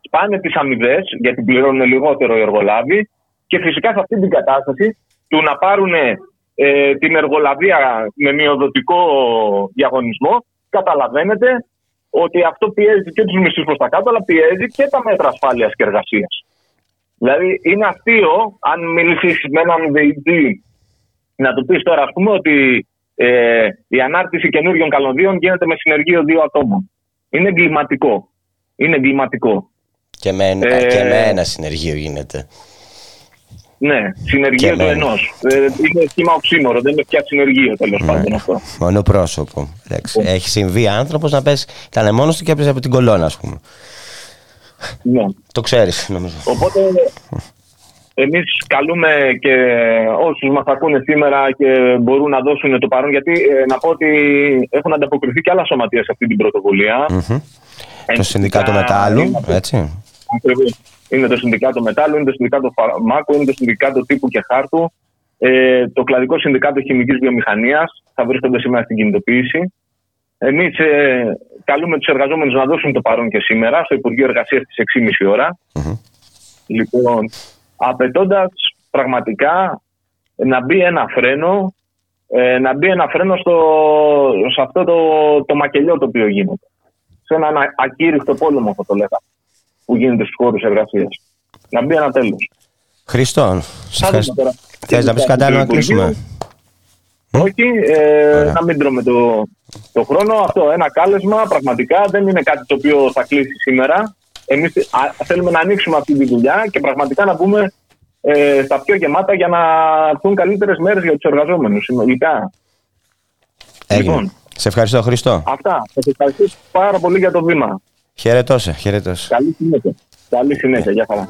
Speaker 4: σπάνε τι αμοιβές, γιατί πληρώνουν λιγότερο οι εργολάβοι, και φυσικά σε αυτή την κατάσταση του να πάρουν ε, την εργολαβία με μειοδοτικό διαγωνισμό, καταλαβαίνετε ότι αυτό πιέζει και τους μισθούς προς τα κάτω, αλλά πιέζει και τα μέτρα ασφάλειας και εργασίας. Δηλαδή, είναι αστείο αν μιλήσεις με έναν διοικητή να του πεις τώρα, ας πούμε, ότι ε, η ανάρτηση καινούριων καλωδίων γίνεται με συνεργείο δύο ατόμων. Είναι εγκληματικό. Είναι εγκληματικό.
Speaker 2: Και με, ε, και με ένα συνεργείο γίνεται.
Speaker 4: Ναι, συνεργείο του ενός. Ε, είναι σχήμα οξύμορο, δεν είναι πια συνεργείο τέλος ναι. πάντων αυτό.
Speaker 2: Μόνο πρόσωπο. Έχει συμβεί άνθρωπος να πες, ήταν μόνος του και έπαιζε από την κολόνα, ας πούμε.
Speaker 4: Ναι.
Speaker 2: Το ξέρεις, νομίζω.
Speaker 4: Οπότε εμείς καλούμε και όσους μας ακούνε σήμερα και μπορούν να δώσουν το παρόν, γιατί ε, να πω ότι έχουν ανταποκριθεί και άλλα σωματεία σε αυτή την πρωτοβουλία.
Speaker 2: Mm-hmm. Το Συνδικάτο Μετάλλου, έτσι.
Speaker 5: Είναι το Συνδικάτο Μετάλλου, είναι το Συνδικάτο Φαρμάκου, είναι το Συνδικάτο Τύπου και Χάρτου. Ε, το Κλαδικό Συνδικάτο Χημικής Βιομηχανίας θα βρίσκονται σήμερα στην κινητοποίηση. Εμείς ε, καλούμε τους εργαζόμενους να δώσουν το παρόν και σήμερα στο Υπουργείο Εργασίας στις 6.30 ώρα. Mm-hmm. Λοιπόν, απαιτώντας πραγματικά να μπει ένα φρένο, ε, να μπει ένα φρένο στο, σε αυτό το, το μακελιό το οποίο γίνεται. Σε έναν ακήρυκτο πόλεμο, θα το λέγα, που γίνεται στους χώρους εργασίας. Να μπει ένα τέλος.
Speaker 2: Χριστό, Θες να πεις κάτι να κλείσουμε;
Speaker 5: Όχι, ε, να μην τρώμε το, το χρόνο. Αυτό, ένα κάλεσμα πραγματικά δεν είναι κάτι το οποίο θα κλείσει σήμερα. Εμείς θέλουμε να ανοίξουμε αυτή τη δουλειά και πραγματικά να μπούμε ε, στα πιο γεμάτα για να έρθουν καλύτερες μέρες για τους εργαζόμενους συνολικά.
Speaker 2: Λοιπόν, σε ευχαριστώ, Χριστό.
Speaker 5: Αυτά. Σας ευχαριστώ πάρα πολύ για το βήμα.
Speaker 2: Χαιρετώ σε, χαιρετώ.
Speaker 5: Καλή συνέχεια. Καλή συνέχεια. Γεια χαρά.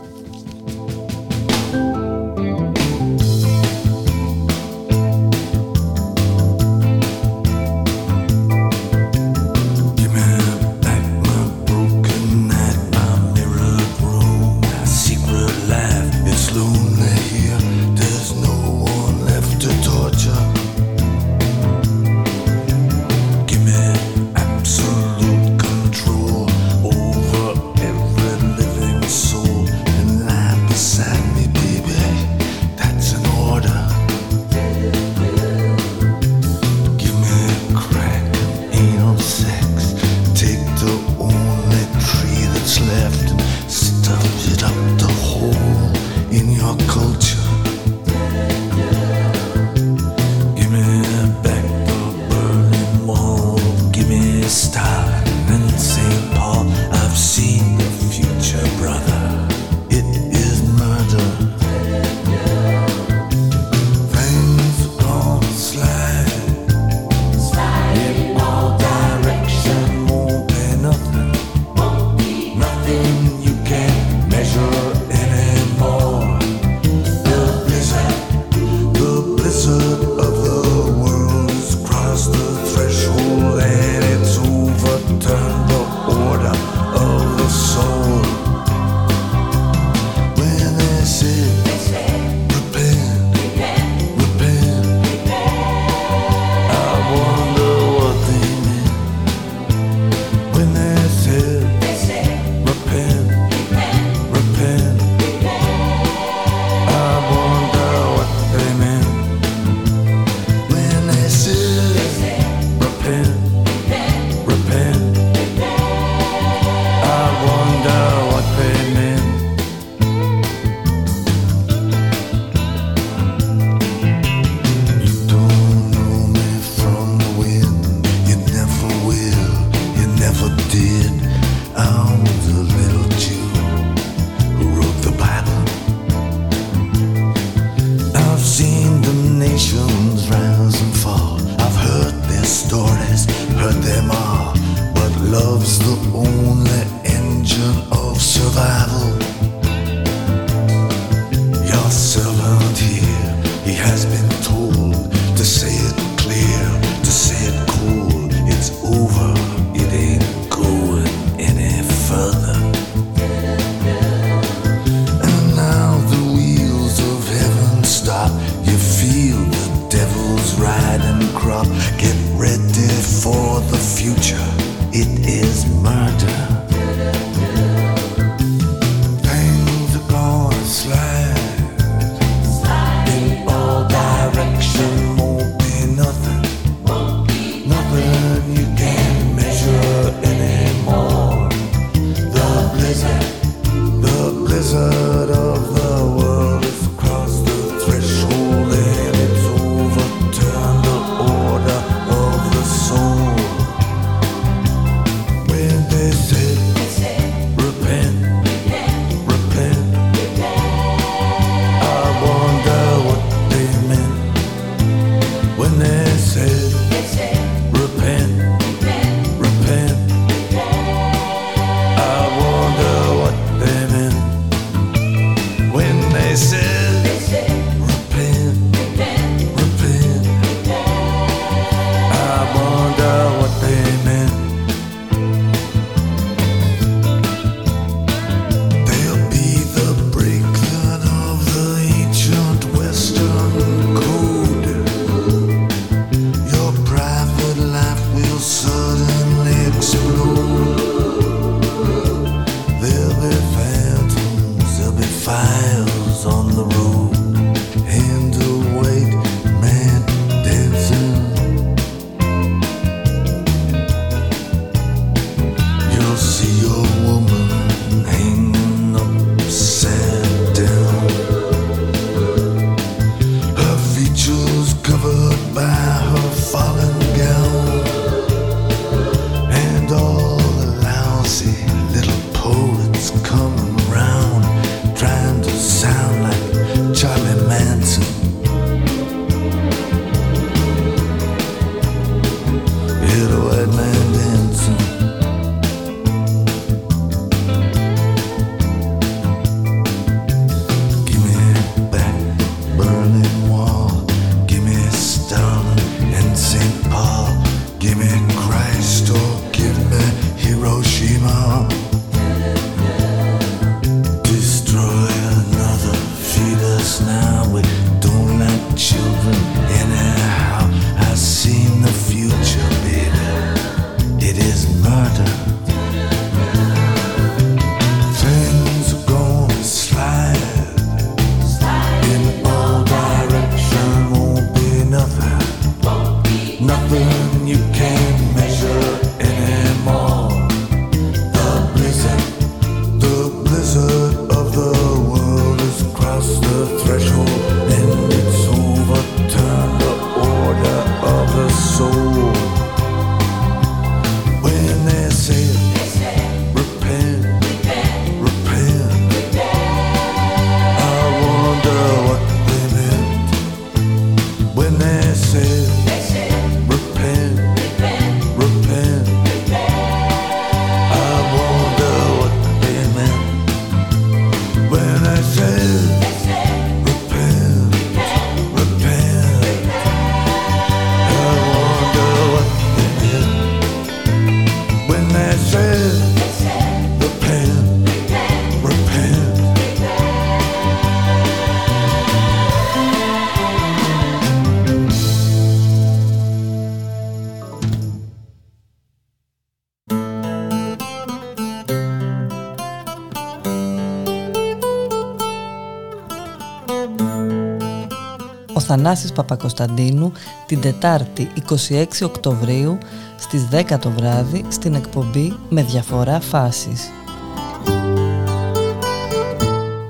Speaker 6: Θανάσης Παπακοσταντίνου την Τετάρτη 26 Οκτωβρίου στις 10 το βράδυ στην εκπομπή «Με διαφορά φάσης».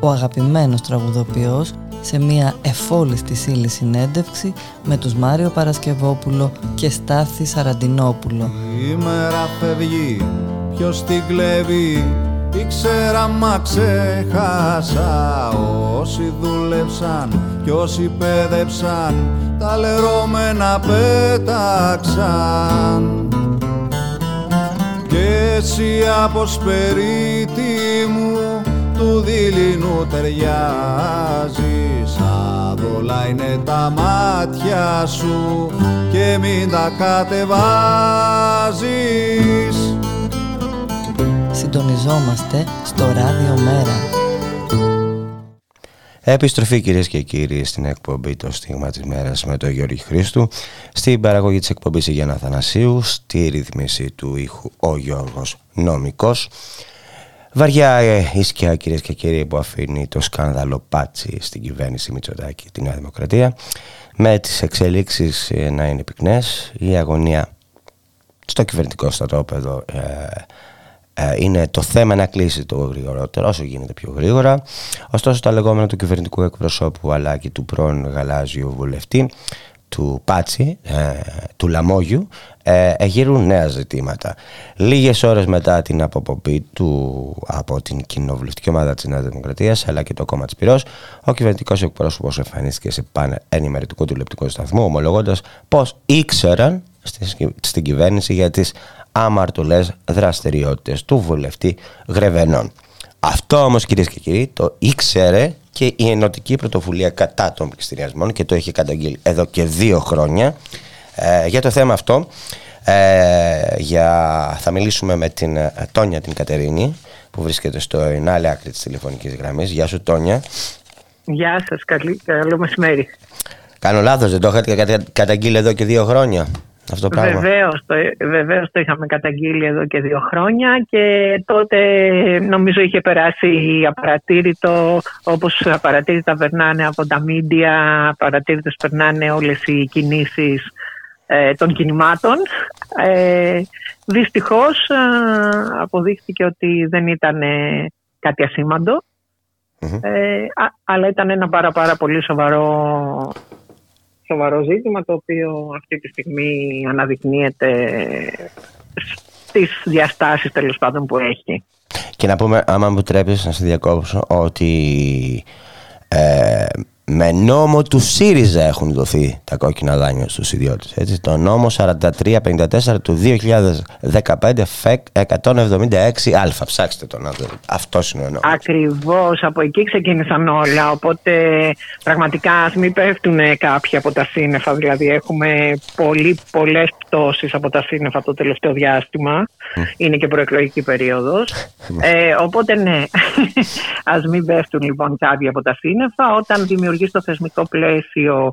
Speaker 6: Ο αγαπημένος τραγουδοποιός σε μια εφόλιστη σύλλη συνέντευξη με τους Μάριο Παρασκευόπουλο και Στάθη Σαραντινόπουλο.
Speaker 7: Η μέρα φεύγει, ποιος την κλέβει, ήξερα μα ξέχασα Όσοι δούλεψαν κι όσοι πέδεψαν τα λερώμενα πέταξαν. Και εσύ από σπερίτη μου του δειλινού ταιριάζεις. Σαν δόλα είναι τα μάτια σου και μην τα κατεβάζεις.
Speaker 6: Συντονιζόμαστε στο Ράδιο Μέρα
Speaker 2: Επιστροφή κυρίες και κύριοι στην εκπομπή το στίγμα της μέρας με τον Γιώργη Χρήστου στην παραγωγή της εκπομπής Γιάννα Θανασίου στη ρύθμιση του ήχου ο Γιώργος Νομικός. Βαριά ε, ίσκια κυρίες και κύριοι που αφήνει το σκάνδαλο πάτσι στην κυβέρνηση Μητσοτάκη τη Νέα Δημοκρατία με τις εξελίξεις ε, να είναι πυκνές η αγωνία στο κυβερνητικό στρατόπεδο ε, ε, είναι το θέμα να κλείσει το γρηγορότερο όσο γίνεται πιο γρήγορα ωστόσο τα λεγόμενα του κυβερνητικού εκπροσώπου αλλά και του πρώην γαλάζιου βουλευτή του Πάτσι, ε, του Λαμόγιου, ε, εγείρουν νέα ζητήματα. Λίγες ώρες μετά την αποπομπή του από την κοινοβουλευτική ομάδα της Νέας Δημοκρατίας αλλά και το κόμμα της Πυρός, ο κυβερνητικός εκπρόσωπος εμφανίστηκε σε πάνε ενημερωτικού του λεπτικού σταθμού ομολογώντας πως ήξεραν στην κυβέρνηση για τις άμαρτουλες δραστηριότητες του βουλευτή Γρεβενών. Αυτό όμως κυρίες και κύριοι το ήξερε και η Ενωτική Πρωτοβουλία κατά των πληστηριασμών και το έχει καταγγείλει εδώ και δύο χρόνια. Ε, για το θέμα αυτό ε, για, θα μιλήσουμε με την ε, Τόνια την Κατερίνη που βρίσκεται στο άλλη άκρη της τηλεφωνικής γραμμής. Γεια σου Τόνια.
Speaker 8: Γεια σας, καλή, καλό μεσημέρι.
Speaker 2: Κάνω λάθος, δεν το είχατε καταγγείλει εδώ και δύο χρόνια αυτό το πράγμα.
Speaker 8: Βεβαίως το, βεβαίως το είχαμε καταγγείλει εδώ και δύο χρόνια και τότε νομίζω είχε περάσει απαρατήρητο όπως απαρατήρητα περνάνε από τα μίντια, απαρατήρητες περνάνε όλες οι κινήσεις ε, των κινημάτων. Ε, δυστυχώς ε, αποδείχθηκε ότι δεν ήταν κάτι ε, αλλά ήταν ένα πάρα, πάρα πολύ σοβαρό σοβαρό ζήτημα το οποίο αυτή τη στιγμή αναδεικνύεται στις διαστάσεις τέλος πάντων που έχει.
Speaker 2: Και να πούμε, άμα μου τρέπεις να σε διακόψω, ότι ε, με νόμο του ΣΥΡΙΖΑ έχουν δοθεί τα κόκκινα δάνεια στους ιδιώτες. Έτσι, το νόμο 4354 του 2015 ΦΕΚ 176α. Ψάξτε τον να Αυτός είναι ο νόμος.
Speaker 8: Ακριβώς, από εκεί ξεκίνησαν όλα. Οπότε πραγματικά ας μην πέφτουν κάποιοι από τα σύννεφα. Δηλαδή έχουμε πολύ, πολλές πτώσεις από τα σύννεφα το τελευταίο διάστημα. Είναι και προεκλογική περίοδος. ε, οπότε ναι, ας μην πέφτουν λοιπόν κάποιοι από τα σύννεφα όταν δημιουργούν λειτουργεί στο θεσμικό πλαίσιο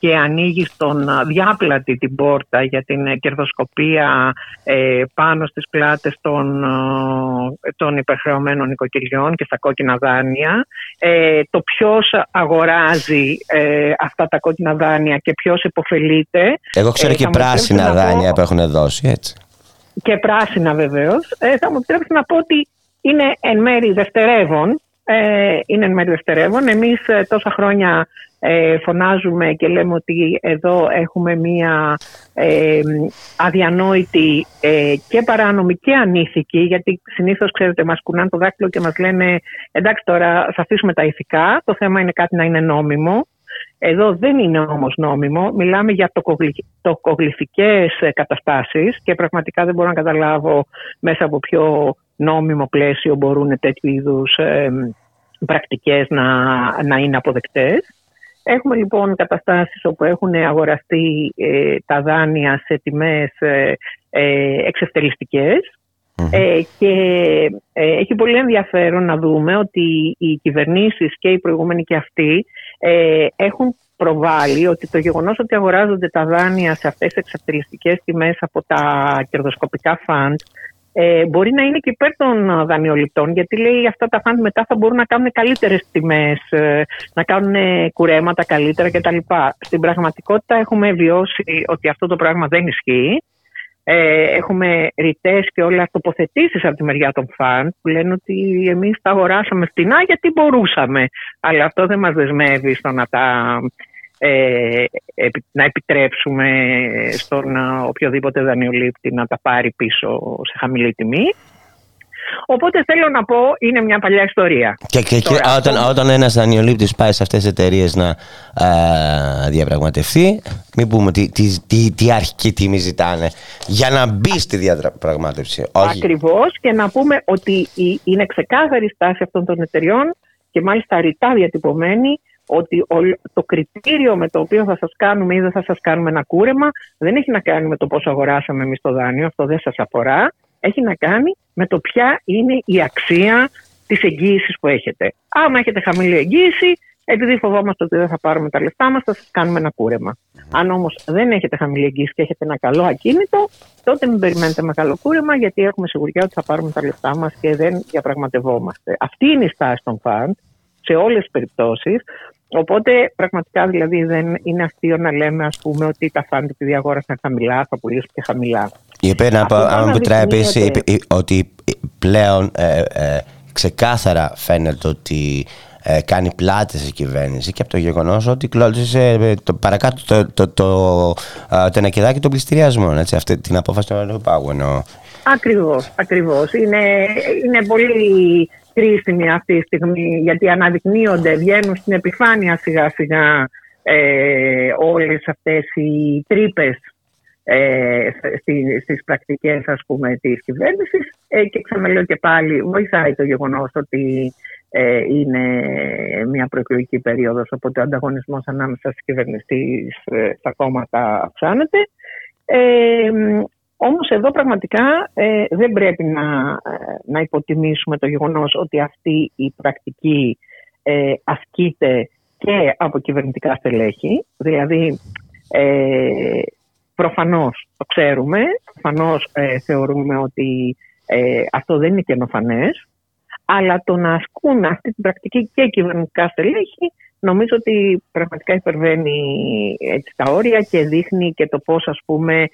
Speaker 8: και ανοίγει στον διάπλατη την πόρτα για την ε, κερδοσκοπία ε, πάνω στις πλάτες των, ε, των υπερχρεωμένων οικοκυριών και στα κόκκινα δάνεια. Ε, το ποιος αγοράζει αυτά τα κόκκινα δάνεια και ποιος υποφελείται.
Speaker 2: Εγώ ξέρω και πράσινα δάνεια που έχουν δώσει, έτσι.
Speaker 8: Και πράσινα βεβαίως. θα μου επιτρέψει να πω ότι είναι εν μέρη δευτερεύον ε, είναι εν μέρει δευτερεύον. Εμείς ε, τόσα χρόνια ε, φωνάζουμε και λέμε ότι εδώ έχουμε μία ε, αδιανόητη ε, και παράνομη και ανήθικη γιατί συνήθως ξέρετε μας κουνάνε το δάκτυλο και μας λένε εντάξει τώρα θα αφήσουμε τα ηθικά, το θέμα είναι κάτι να είναι νόμιμο. Εδώ δεν είναι όμως νόμιμο, μιλάμε για τοκογλυφικές καταστάσεις και πραγματικά δεν μπορώ να καταλάβω μέσα από ποιο νόμιμο πλαίσιο μπορούν τέτοιου είδους ε, πρακτικές να, να είναι αποδεκτές. Έχουμε λοιπόν καταστάσεις όπου έχουν αγοραστεί ε, τα δάνεια σε τιμές ε, ε εξευτελιστικες ε, και έχει πολύ ενδιαφέρον να δούμε ότι οι κυβερνήσεις και οι προηγούμενοι και αυτοί έχουν προβάλλει ότι το γεγονός ότι αγοράζονται τα δάνεια σε αυτές τις εξευτελιστικές τιμές από τα κερδοσκοπικά φαντ ε, μπορεί να είναι και υπέρ των δανειοληπτών, γιατί λέει αυτά τα φαντ μετά θα μπορούν να κάνουν καλύτερες τιμές, ε, να κάνουν κουρέματα καλύτερα κτλ. Στην πραγματικότητα έχουμε βιώσει ότι αυτό το πράγμα δεν ισχύει. Ε, έχουμε ρητές και όλα τοποθετήσεις από τη μεριά των φαν που λένε ότι εμείς τα αγοράσαμε φτηνά γιατί μπορούσαμε. Αλλά αυτό δεν μας δεσμεύει στο να τα ε, να επιτρέψουμε στον οποιοδήποτε δανειολήπτη να τα πάρει πίσω σε χαμηλή τιμή. Οπότε θέλω να πω, είναι μια παλιά ιστορία.
Speaker 2: Και, και, και όταν, όταν ένας δανειολήπτης πάει σε αυτές τις εταιρείες να α, διαπραγματευτεί, μην πούμε τι, τι, τι, τι αρχική τιμή ζητάνε για να μπει στη διαπραγμάτευση.
Speaker 8: Όχι. Ακριβώς και να πούμε ότι είναι ξεκάθαρη στάση αυτών των εταιριών και μάλιστα ρητά διατυπωμένη ότι το κριτήριο με το οποίο θα σας κάνουμε ή δεν θα σας κάνουμε ένα κούρεμα δεν έχει να κάνει με το πόσο αγοράσαμε εμείς το δάνειο, αυτό δεν σας αφορά. Έχει να κάνει με το ποια είναι η αξία της εγγύησης που έχετε. Άμα έχετε χαμηλή εγγύηση, επειδή φοβόμαστε ότι δεν θα πάρουμε τα λεφτά μας, θα σας κάνουμε ένα κούρεμα. Αν όμως δεν έχετε χαμηλή εγγύηση και έχετε ένα καλό ακίνητο, τότε μην περιμένετε μεγάλο κούρεμα, γιατί έχουμε σιγουριά ότι θα πάρουμε τα λεφτά μας και δεν διαπραγματευόμαστε. Αυτή είναι η στάση των φαντ σε όλες τις περιπτώσεις. Οπότε πραγματικά δηλαδή δεν είναι αστείο να λέμε ας πούμε ότι τα φάντη επειδή αγόρασαν χαμηλά θα πουλήσουν και χαμηλά.
Speaker 2: Η να αν μου επιτρέπεις ότι πλέον ε, ε, ξεκάθαρα φαίνεται ότι ε, κάνει πλάτες η κυβέρνηση και από το γεγονός ότι κλώτησε το, παρακάτω το, το, το, το, των πληστηριασμών, έτσι, αυτή την απόφαση του Ευρωπαϊκού εννοώ.
Speaker 8: Ακριβώς, ακριβώς. Είναι, είναι πολύ κρίσιμη αυτή τη στιγμή γιατί αναδεικνύονται, βγαίνουν στην επιφάνεια σιγά σιγά ε, όλες αυτές οι τρύπες ε, στις πρακτικές ας πούμε της κυβέρνησης. Ε, και ξαναλέω και πάλι βοηθάει το γεγονός ότι ε, είναι μια προεκλογική περίοδος οπότε ο ανταγωνισμός ανάμεσα στις κυβερνήσεις ε, στα κόμματα αυξάνεται. Ε, όμως εδώ πραγματικά ε, δεν πρέπει να, ε, να υποτιμήσουμε το γεγονός ότι αυτή η πρακτική ε, ασκείται και από κυβερνητικά στελέχη. Δηλαδή, ε, προφανώς το ξέρουμε, προφανώς ε, θεωρούμε ότι αυτό δεν είναι καινοφανές, αλλά το να ασκούν αυτή την πρακτική και κυβερνητικά στελέχη νομίζω ότι πραγματικά υπερβαίνει έτσι, τα όρια και δείχνει και το πώς ας πούμε ε,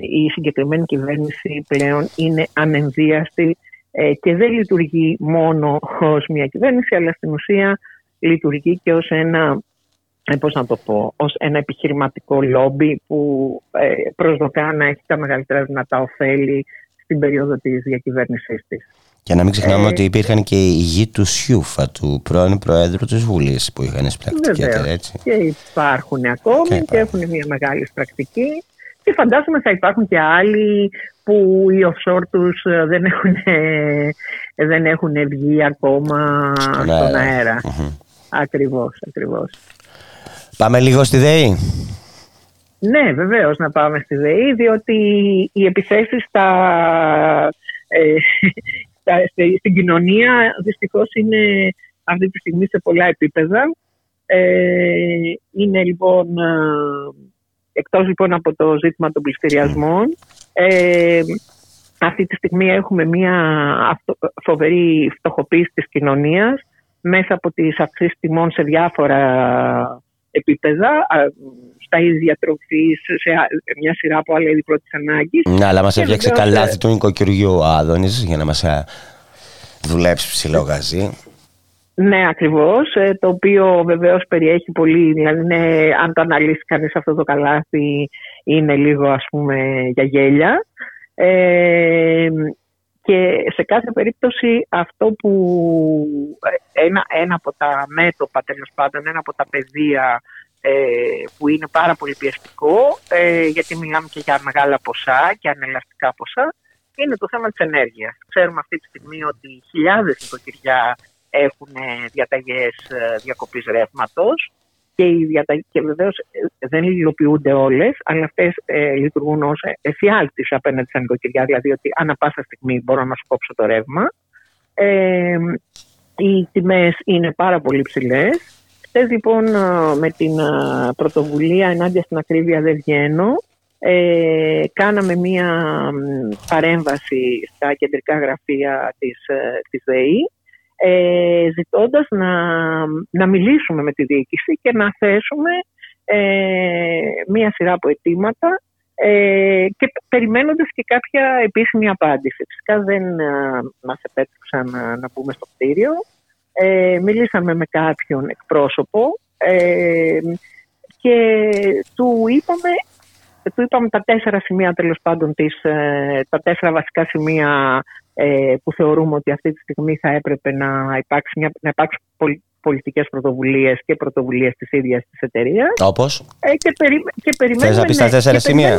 Speaker 8: η συγκεκριμένη κυβέρνηση πλέον είναι ανενδίαστη ε, και δεν λειτουργεί μόνο ως μια κυβέρνηση, αλλά στην ουσία λειτουργεί και ως ένα, ε, πώς να το πω, ως ένα επιχειρηματικό λόμπι που προσδοκά να έχει τα μεγαλύτερα δυνατά ωφέλη στην περίοδο της διακυβέρνησής της.
Speaker 2: Για να μην ξεχνάμε ότι υπήρχαν και οι γη του Σιούφα, του πρώην Προέδρου της Βουλής, που είχαν πρακτική έτσι.
Speaker 8: Και υπάρχουν ακόμη και, και έχουν μια μεγάλη πρακτική και φαντάζομαι θα υπάρχουν και άλλοι που οι offshore τους ε, δεν έχουν, δεν έχουν βγει ακόμα στον αερα Ακριβώς, ακριβώς.
Speaker 2: Πάμε λίγο στη ΔΕΗ;
Speaker 8: Ναι, βεβαίως να πάμε στη ΔΕΗ, διότι οι επιθέσεις στα, ε, στην κοινωνία δυστυχώς είναι αυτή τη στιγμή σε πολλά επίπεδα. Ε, είναι λοιπόν Εκτός λοιπόν από το ζήτημα των πληστηριασμών, ε, αυτή τη στιγμή έχουμε μια φοβερή φτωχοποίηση της κοινωνίας μέσα από τις αυξήσεις τιμών σε διάφορα επίπεδα, στα ίδια τροφή, σε μια σειρά από άλλα είδη πρώτης ανάγκης.
Speaker 2: Ναι, αλλά μας έφτιαξε καλάθι του νοικοκυριού ο Άδωνης για να μας ε, δουλέψει ψηλό γαζί.
Speaker 8: Ναι, ακριβώς. Ε, το οποίο βεβαίως περιέχει πολύ. Δηλαδή, ναι, αν το αναλύσει κανείς αυτό το καλάθι, είναι λίγο ας πούμε για γέλια. Ε, και σε κάθε περίπτωση αυτό που ε, ένα, ένα από τα μέτωπα τέλος πάντων, ένα από τα πεδία ε, που είναι πάρα πολύ πιεστικό, ε, γιατί μιλάμε και για μεγάλα ποσά και ανελαστικά ποσά, είναι το θέμα της ενέργειας. Ξέρουμε αυτή τη στιγμή ότι χιλιάδες νοικοκυριά έχουν διαταγές ε, διακοπής ρεύματος και, οι διαταγές, και βεβαίως ε, δεν υλοποιούνται όλες, αλλά αυτές ε, λειτουργούν ως εφιάλτης απέναντι στα νοικοκυριά, δηλαδή ότι ανά πάσα στιγμή μπορώ να σου κόψω το ρεύμα. Ε, οι τιμές είναι πάρα πολύ ψηλές. Χθες λοιπόν με την πρωτοβουλία ενάντια στην ακρίβεια δεν βγαίνω, ε, κάναμε μία παρέμβαση στα κεντρικά γραφεία της, ε, της ΔΕΗ ε, ζητώντας να, να μιλήσουμε με τη διοίκηση και να θέσουμε ε, μία σειρά από αιτήματα ε, και περιμένοντας και κάποια επίσημη απάντηση. Φυσικά δεν ε, μας επέτρεψαν να, να μπούμε στο κτίριο. Ε, μιλήσαμε με κάποιον εκπρόσωπο ε, και του είπαμε, του είπαμε τα τέσσερα σημεία τέλος πάντων τις, ε, τα τέσσερα βασικά σημεία ε, που θεωρούμε ότι αυτή τη στιγμή θα έπρεπε να, υπάρξει μια, να υπάρξουν πολιτικές πρωτοβουλίες και πρωτοβουλίες της ίδιας της εταιρείας.
Speaker 2: Όπως;
Speaker 8: Ε, και, περι, και περιμένουμε...
Speaker 2: Θες να πεις τα τέσσερα σημεία;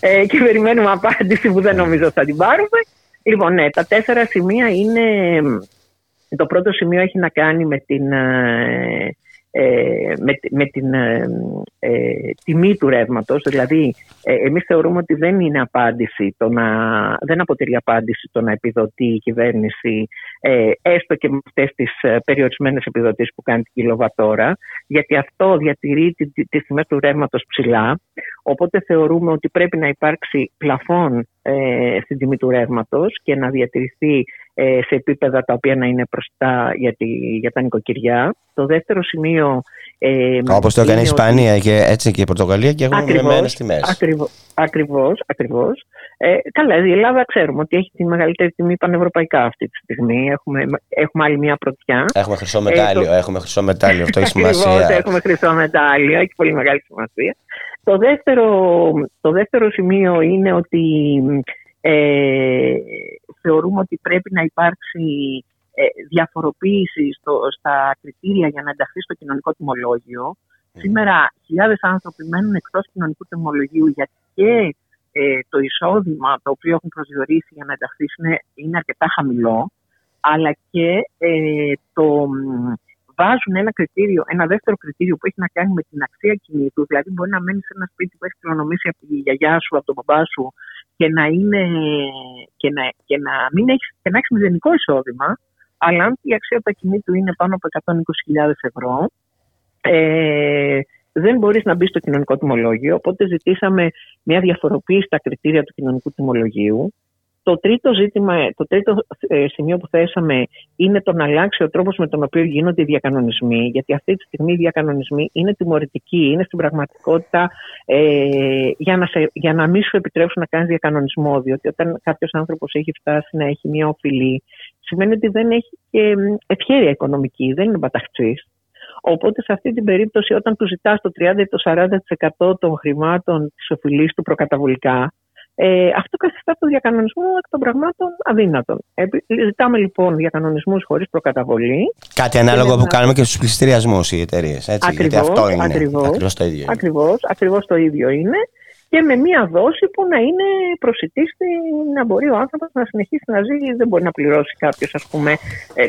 Speaker 8: ε, και περιμένουμε απάντηση που δεν νομίζω θα την πάρουμε. Λοιπόν, ναι, τα τέσσερα σημεία είναι... Το πρώτο σημείο έχει να κάνει με την ε, ε, με, με την ε, ε, τιμή του ρεύματος. Δηλαδή, ε, εμείς θεωρούμε ότι δεν είναι απάντηση, το να, δεν αποτελεί απάντηση το να επιδοτεί η κυβέρνηση ε, έστω και με αυτές τις ε, περιορισμένες επιδοτήσεις που κάνει την κιλοβατόρα, γιατί αυτό διατηρεί τις τη τιμές του ρεύματος ψηλά, οπότε θεωρούμε ότι πρέπει να υπάρξει πλαφόν ε, στην τιμή του ρεύματος και να διατηρηθεί ε, σε επίπεδα τα οποία να είναι προστά για, τη, για τα νοικοκυριά. Το δεύτερο σημείο. Ε,
Speaker 2: Όπως το έκανε η Ισπανία ότι... και έτσι και η Πορτογαλία και έχουμε μειωμένε τιμές.
Speaker 8: Ακριβώς. Ακριβώς, Ε, καλά, η Ελλάδα ξέρουμε ότι έχει τη μεγαλύτερη τιμή πανευρωπαϊκά αυτή τη στιγμή. Έχουμε, έχουμε άλλη μια πρωτιά.
Speaker 2: Έχουμε χρυσό μετάλλιο. Ε, το... Έχουμε χρυσό μετάλλιο. Αυτό έχει σημασία. Ακριβώς,
Speaker 8: έχουμε χρυσό μετάλλιο. Έχει πολύ μεγάλη σημασία. Το δεύτερο, το δεύτερο σημείο είναι ότι ε, θεωρούμε ότι πρέπει να υπάρξει ε, διαφοροποίηση στο, στα κριτήρια για να ενταχθεί στο κοινωνικό τιμολόγιο. Σήμερα χιλιάδες άνθρωποι μένουν εκτός κοινωνικού τιμολογίου γιατί και ε, το εισόδημα το οποίο έχουν προσδιορίσει για να ενταχθεί είναι, είναι αρκετά χαμηλό αλλά και ε, το, βάζουν ένα κριτήριο, ένα δεύτερο κριτήριο που έχει να κάνει με την αξία κινήτου. Δηλαδή, μπορεί να μένεις σε ένα σπίτι που έχει κληρονομήσει από τη γιαγιά σου, από τον μπαμπά σου και να, είναι, και να, και να μην έχεις και να έχεις μηδενικό εισόδημα, αλλά αν η αξία του ακινήτου είναι πάνω από 120.000 ευρώ, ε, δεν μπορείς να μπεις στο κοινωνικό τιμολόγιο. Οπότε ζητήσαμε μια διαφοροποίηση στα κριτήρια του κοινωνικού τιμολογίου το τρίτο ζήτημα, το τρίτο ε, σημείο που θέσαμε είναι το να αλλάξει ο τρόπος με τον οποίο γίνονται οι διακανονισμοί. Γιατί αυτή τη στιγμή οι διακανονισμοί είναι τιμωρητικοί, είναι στην πραγματικότητα ε, για, να σε, για να μην σου επιτρέψουν να κάνεις διακανονισμό. Διότι όταν κάποιος άνθρωπος έχει φτάσει να έχει μια οφειλή, σημαίνει ότι δεν έχει και ευχαίρεια οικονομική, δεν είναι παταχτή. Οπότε σε αυτή την περίπτωση, όταν του ζητάς το 30 ή το 40% των χρημάτων της οφειλής του προκαταβολικά, ε, αυτό καθιστά το διακανονισμό εκ των πραγμάτων αδύνατον. Ε, ζητάμε λοιπόν διακανονισμούς χωρίς προκαταβολή.
Speaker 2: Κάτι ανάλογο που κάνουμε και στους πληστηριασμούς οι εταιρείες. Γιατί αυτό είναι ακριβώς το ίδιο.
Speaker 8: Ακριβώς το ίδιο είναι και με μία δόση που να είναι προσιτή να μπορεί ο άνθρωπος να συνεχίσει να ζει. Δεν μπορεί να πληρώσει κάποιος, ας πούμε,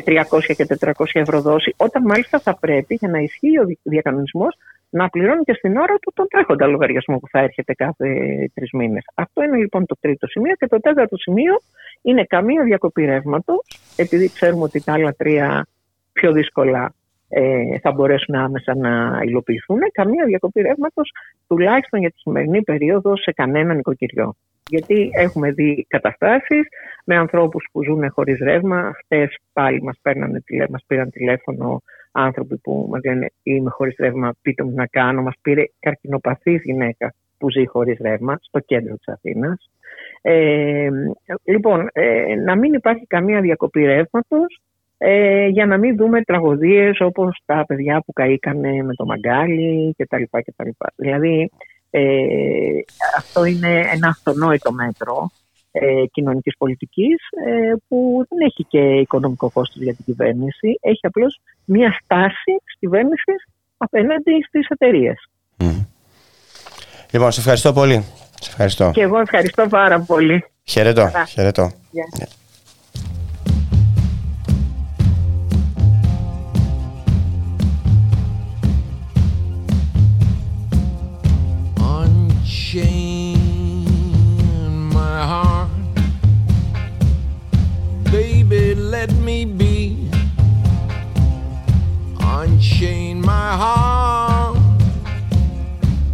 Speaker 8: 300 ε, και 400 ευρώ δόση, όταν μάλιστα θα πρέπει για να ισχύει ο διακανονισμός να πληρώνει και στην ώρα του τον τρέχοντα λογαριασμό που θα έρχεται κάθε τρεις μήνες. Αυτό είναι λοιπόν το τρίτο σημείο. Και το τέταρτο σημείο είναι καμία διακοπή ρεύματος, επειδή ξέρουμε ότι τα άλλα τρία πιο δύσκολα ε, θα μπορέσουν άμεσα να υλοποιηθούν. Καμία διακοπή ρεύματος, τουλάχιστον για τη σημερινή περίοδο, σε κανένα νοικοκυριό. Γιατί έχουμε δει καταστάσεις με ανθρώπους που ζουν χωρίς ρεύμα. Χθε πάλι μας μας πήραν τηλέφωνο άνθρωποι που μας λένε Είμαι χωρίς ρεύμα, πείτε μου να κάνω. Μας πήρε καρκινοπαθής γυναίκα που ζει χωρίς ρεύμα στο κέντρο της Αθήνας. Ε, λοιπόν, ε, να μην υπάρχει καμία διακοπή ρεύματος ε, για να μην δούμε τραγωδίες όπως τα παιδιά που καήκανε με το μαγκάλι κτλ. κτλ. Δηλαδή ε, αυτό είναι ένα αυτονόητο μέτρο ε, κοινωνικής πολιτικής ε, που δεν έχει και οικονομικό κόστος για την κυβέρνηση. Έχει απλώς μία στάση της κυβέρνησης απέναντι στις εταιρείες. Mm.
Speaker 2: Λοιπόν, σε ευχαριστώ πολύ. Σε ευχαριστώ.
Speaker 8: Και εγώ ευχαριστώ πάρα πολύ.
Speaker 2: Χαιρετώ. Χαιρετώ. Yeah. let me be. Unchain my heart,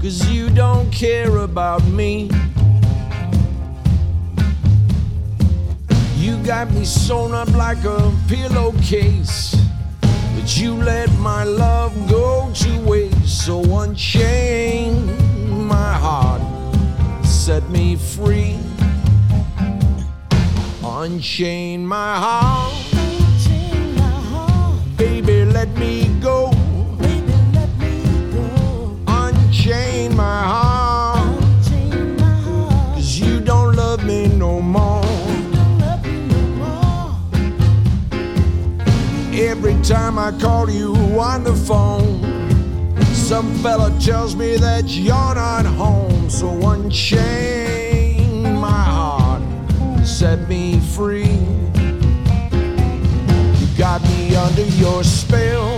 Speaker 2: cause you don't care about me.
Speaker 9: You got me sewn up like a pillowcase, but you let my love go to waste. So unchain my heart, set me free. Unchain my heart. Baby, let me go. Unchain my heart. Cause you don't love me no more. Every time I call you on the phone, some fella tells me that you're not home. So unchain my heart, set me free. You got me under your spell,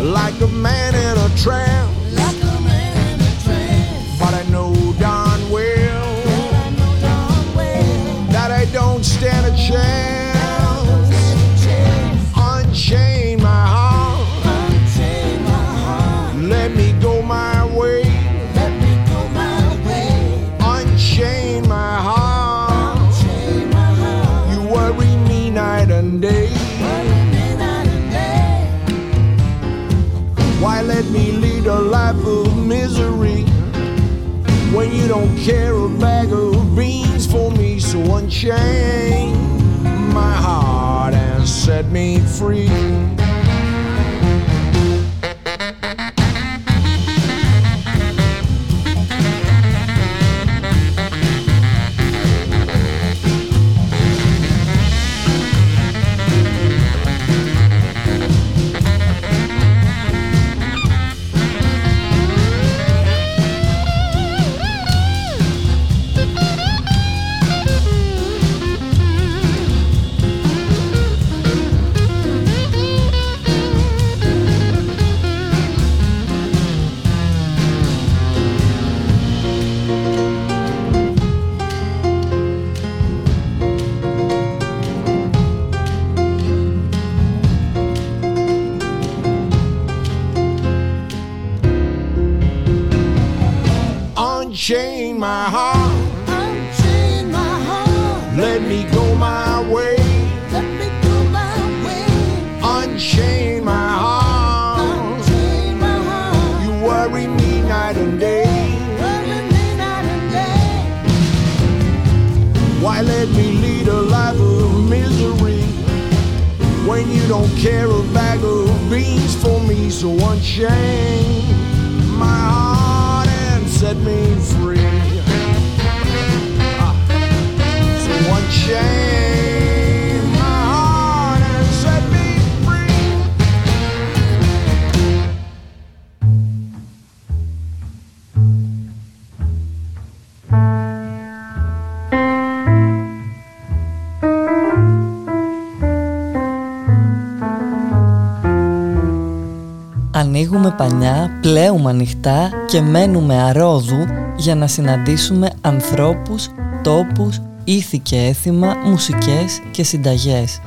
Speaker 9: like a man in a trance. So unchain my heart and set me free.
Speaker 6: Πλέουμε ανοιχτά και μένουμε αρόδου για να συναντήσουμε ανθρώπους, τόπους, ήθη και έθιμα, μουσικές και συνταγές.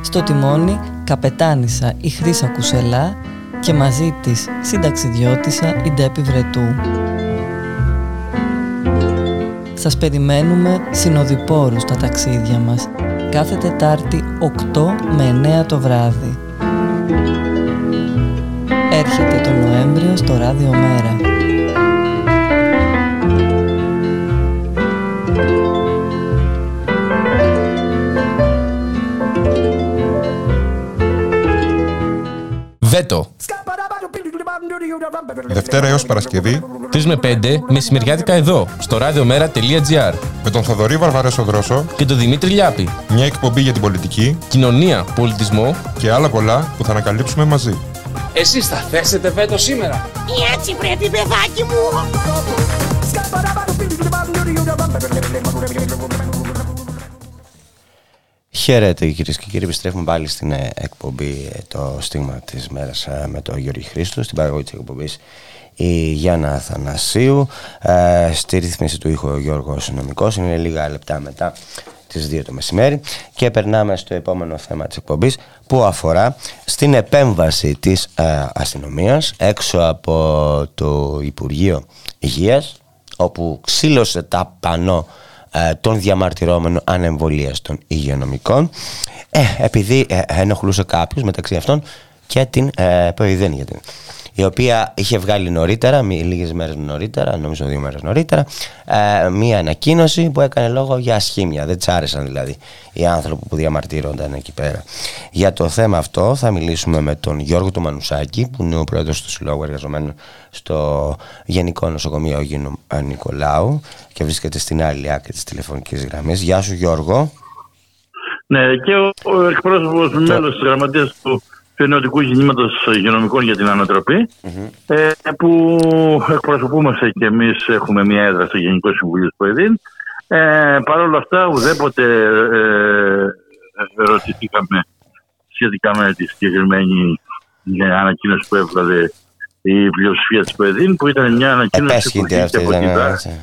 Speaker 6: Στο τιμόνι καπετάνισα η Χρύσα Κουσελά και μαζί της συνταξιδιώτησα η Ντέπη Βρετού. Σας περιμένουμε συνοδοιπόρους στα ταξίδια μας κάθε Τετάρτη 8 με 9 το βράδυ. Έρχεται το Νοέμβριο στο Ράδιο Μέρα.
Speaker 10: Βέτο.
Speaker 11: Δευτέρα έως Παρασκευή
Speaker 10: 3 με 5 μεσημεριάτικα εδώ, στο radiomera.gr
Speaker 11: με τον Θοδωρή Βαρβαρέσο Δρόσο
Speaker 10: και τον Δημήτρη Λιάπη.
Speaker 11: μια εκπομπή για την πολιτική
Speaker 10: Κοινωνία, πολιτισμό,
Speaker 11: και άλλα πολλά που θα ανακαλύψουμε μαζί.
Speaker 12: Εσείς θα θέσετε βέτο σήμερα.
Speaker 13: Έτσι πρέπει παιδάκι μου.
Speaker 2: Χαίρετε κυρίες και κύριοι, επιστρέφουμε πάλι στην ε, εκπομπή ε, το στίγμα της μέρας ε, με τον Γιώργη Χρήστο, στην παραγωγή της εκπομπής η Γιάννα Αθανασίου, στη ρύθμιση του ήχου ο Γιώργος Νομικός, είναι λίγα λεπτά μετά τις 2 το μεσημέρι. Και περνάμε στο επόμενο θέμα της εκπομπής που αφορά στην επέμβαση της ε, αστυνομίας έξω από το Υπουργείο Υγείας όπου ξύλωσε τα πανό ε, των διαμαρτυρόμενων ανεμβολίας των υγειονομικών. Ε, επειδή ε, ενοχλούσε κάποιους μεταξύ αυτών και την ε, για την η οποία είχε βγάλει νωρίτερα, λίγες μέρες νωρίτερα, νομίζω δύο μέρες νωρίτερα, ε, μία ανακοίνωση που έκανε λόγο για ασχήμια. Δεν της άρεσαν δηλαδή οι άνθρωποι που διαμαρτύρονταν εκεί πέρα. Για το θέμα αυτό θα μιλήσουμε με τον Γιώργο του Μανουσάκη, που είναι ο πρόεδρος του Συλλόγου Εργαζομένων στο Γενικό Νοσοκομείο Αγίνου Νικολάου και βρίσκεται στην άλλη άκρη της τηλεφωνικής γραμμής. Γεια σου Γιώργο.
Speaker 14: Ναι, και ο, ο εκπρόσωπος το... μέλος της γραμματείας του του Ενωτικού Κινήματος Υγειονομικών για την ανατροπη ε, που εκπροσωπούμαστε και εμείς έχουμε μια έδρα στο Γενικό Συμβουλίο του ΕΔΗΝ. Ε, Παρ' όλα αυτά, ουδέποτε ε, ρωτηθήκαμε σχετικά με τη συγκεκριμένη ανακοίνωση που έβγαλε η πλειοψηφία της ΠΟΕΔΗΝ, που ήταν μια ανακοίνωση που βγήκε από, τη ΔΑΚΕ,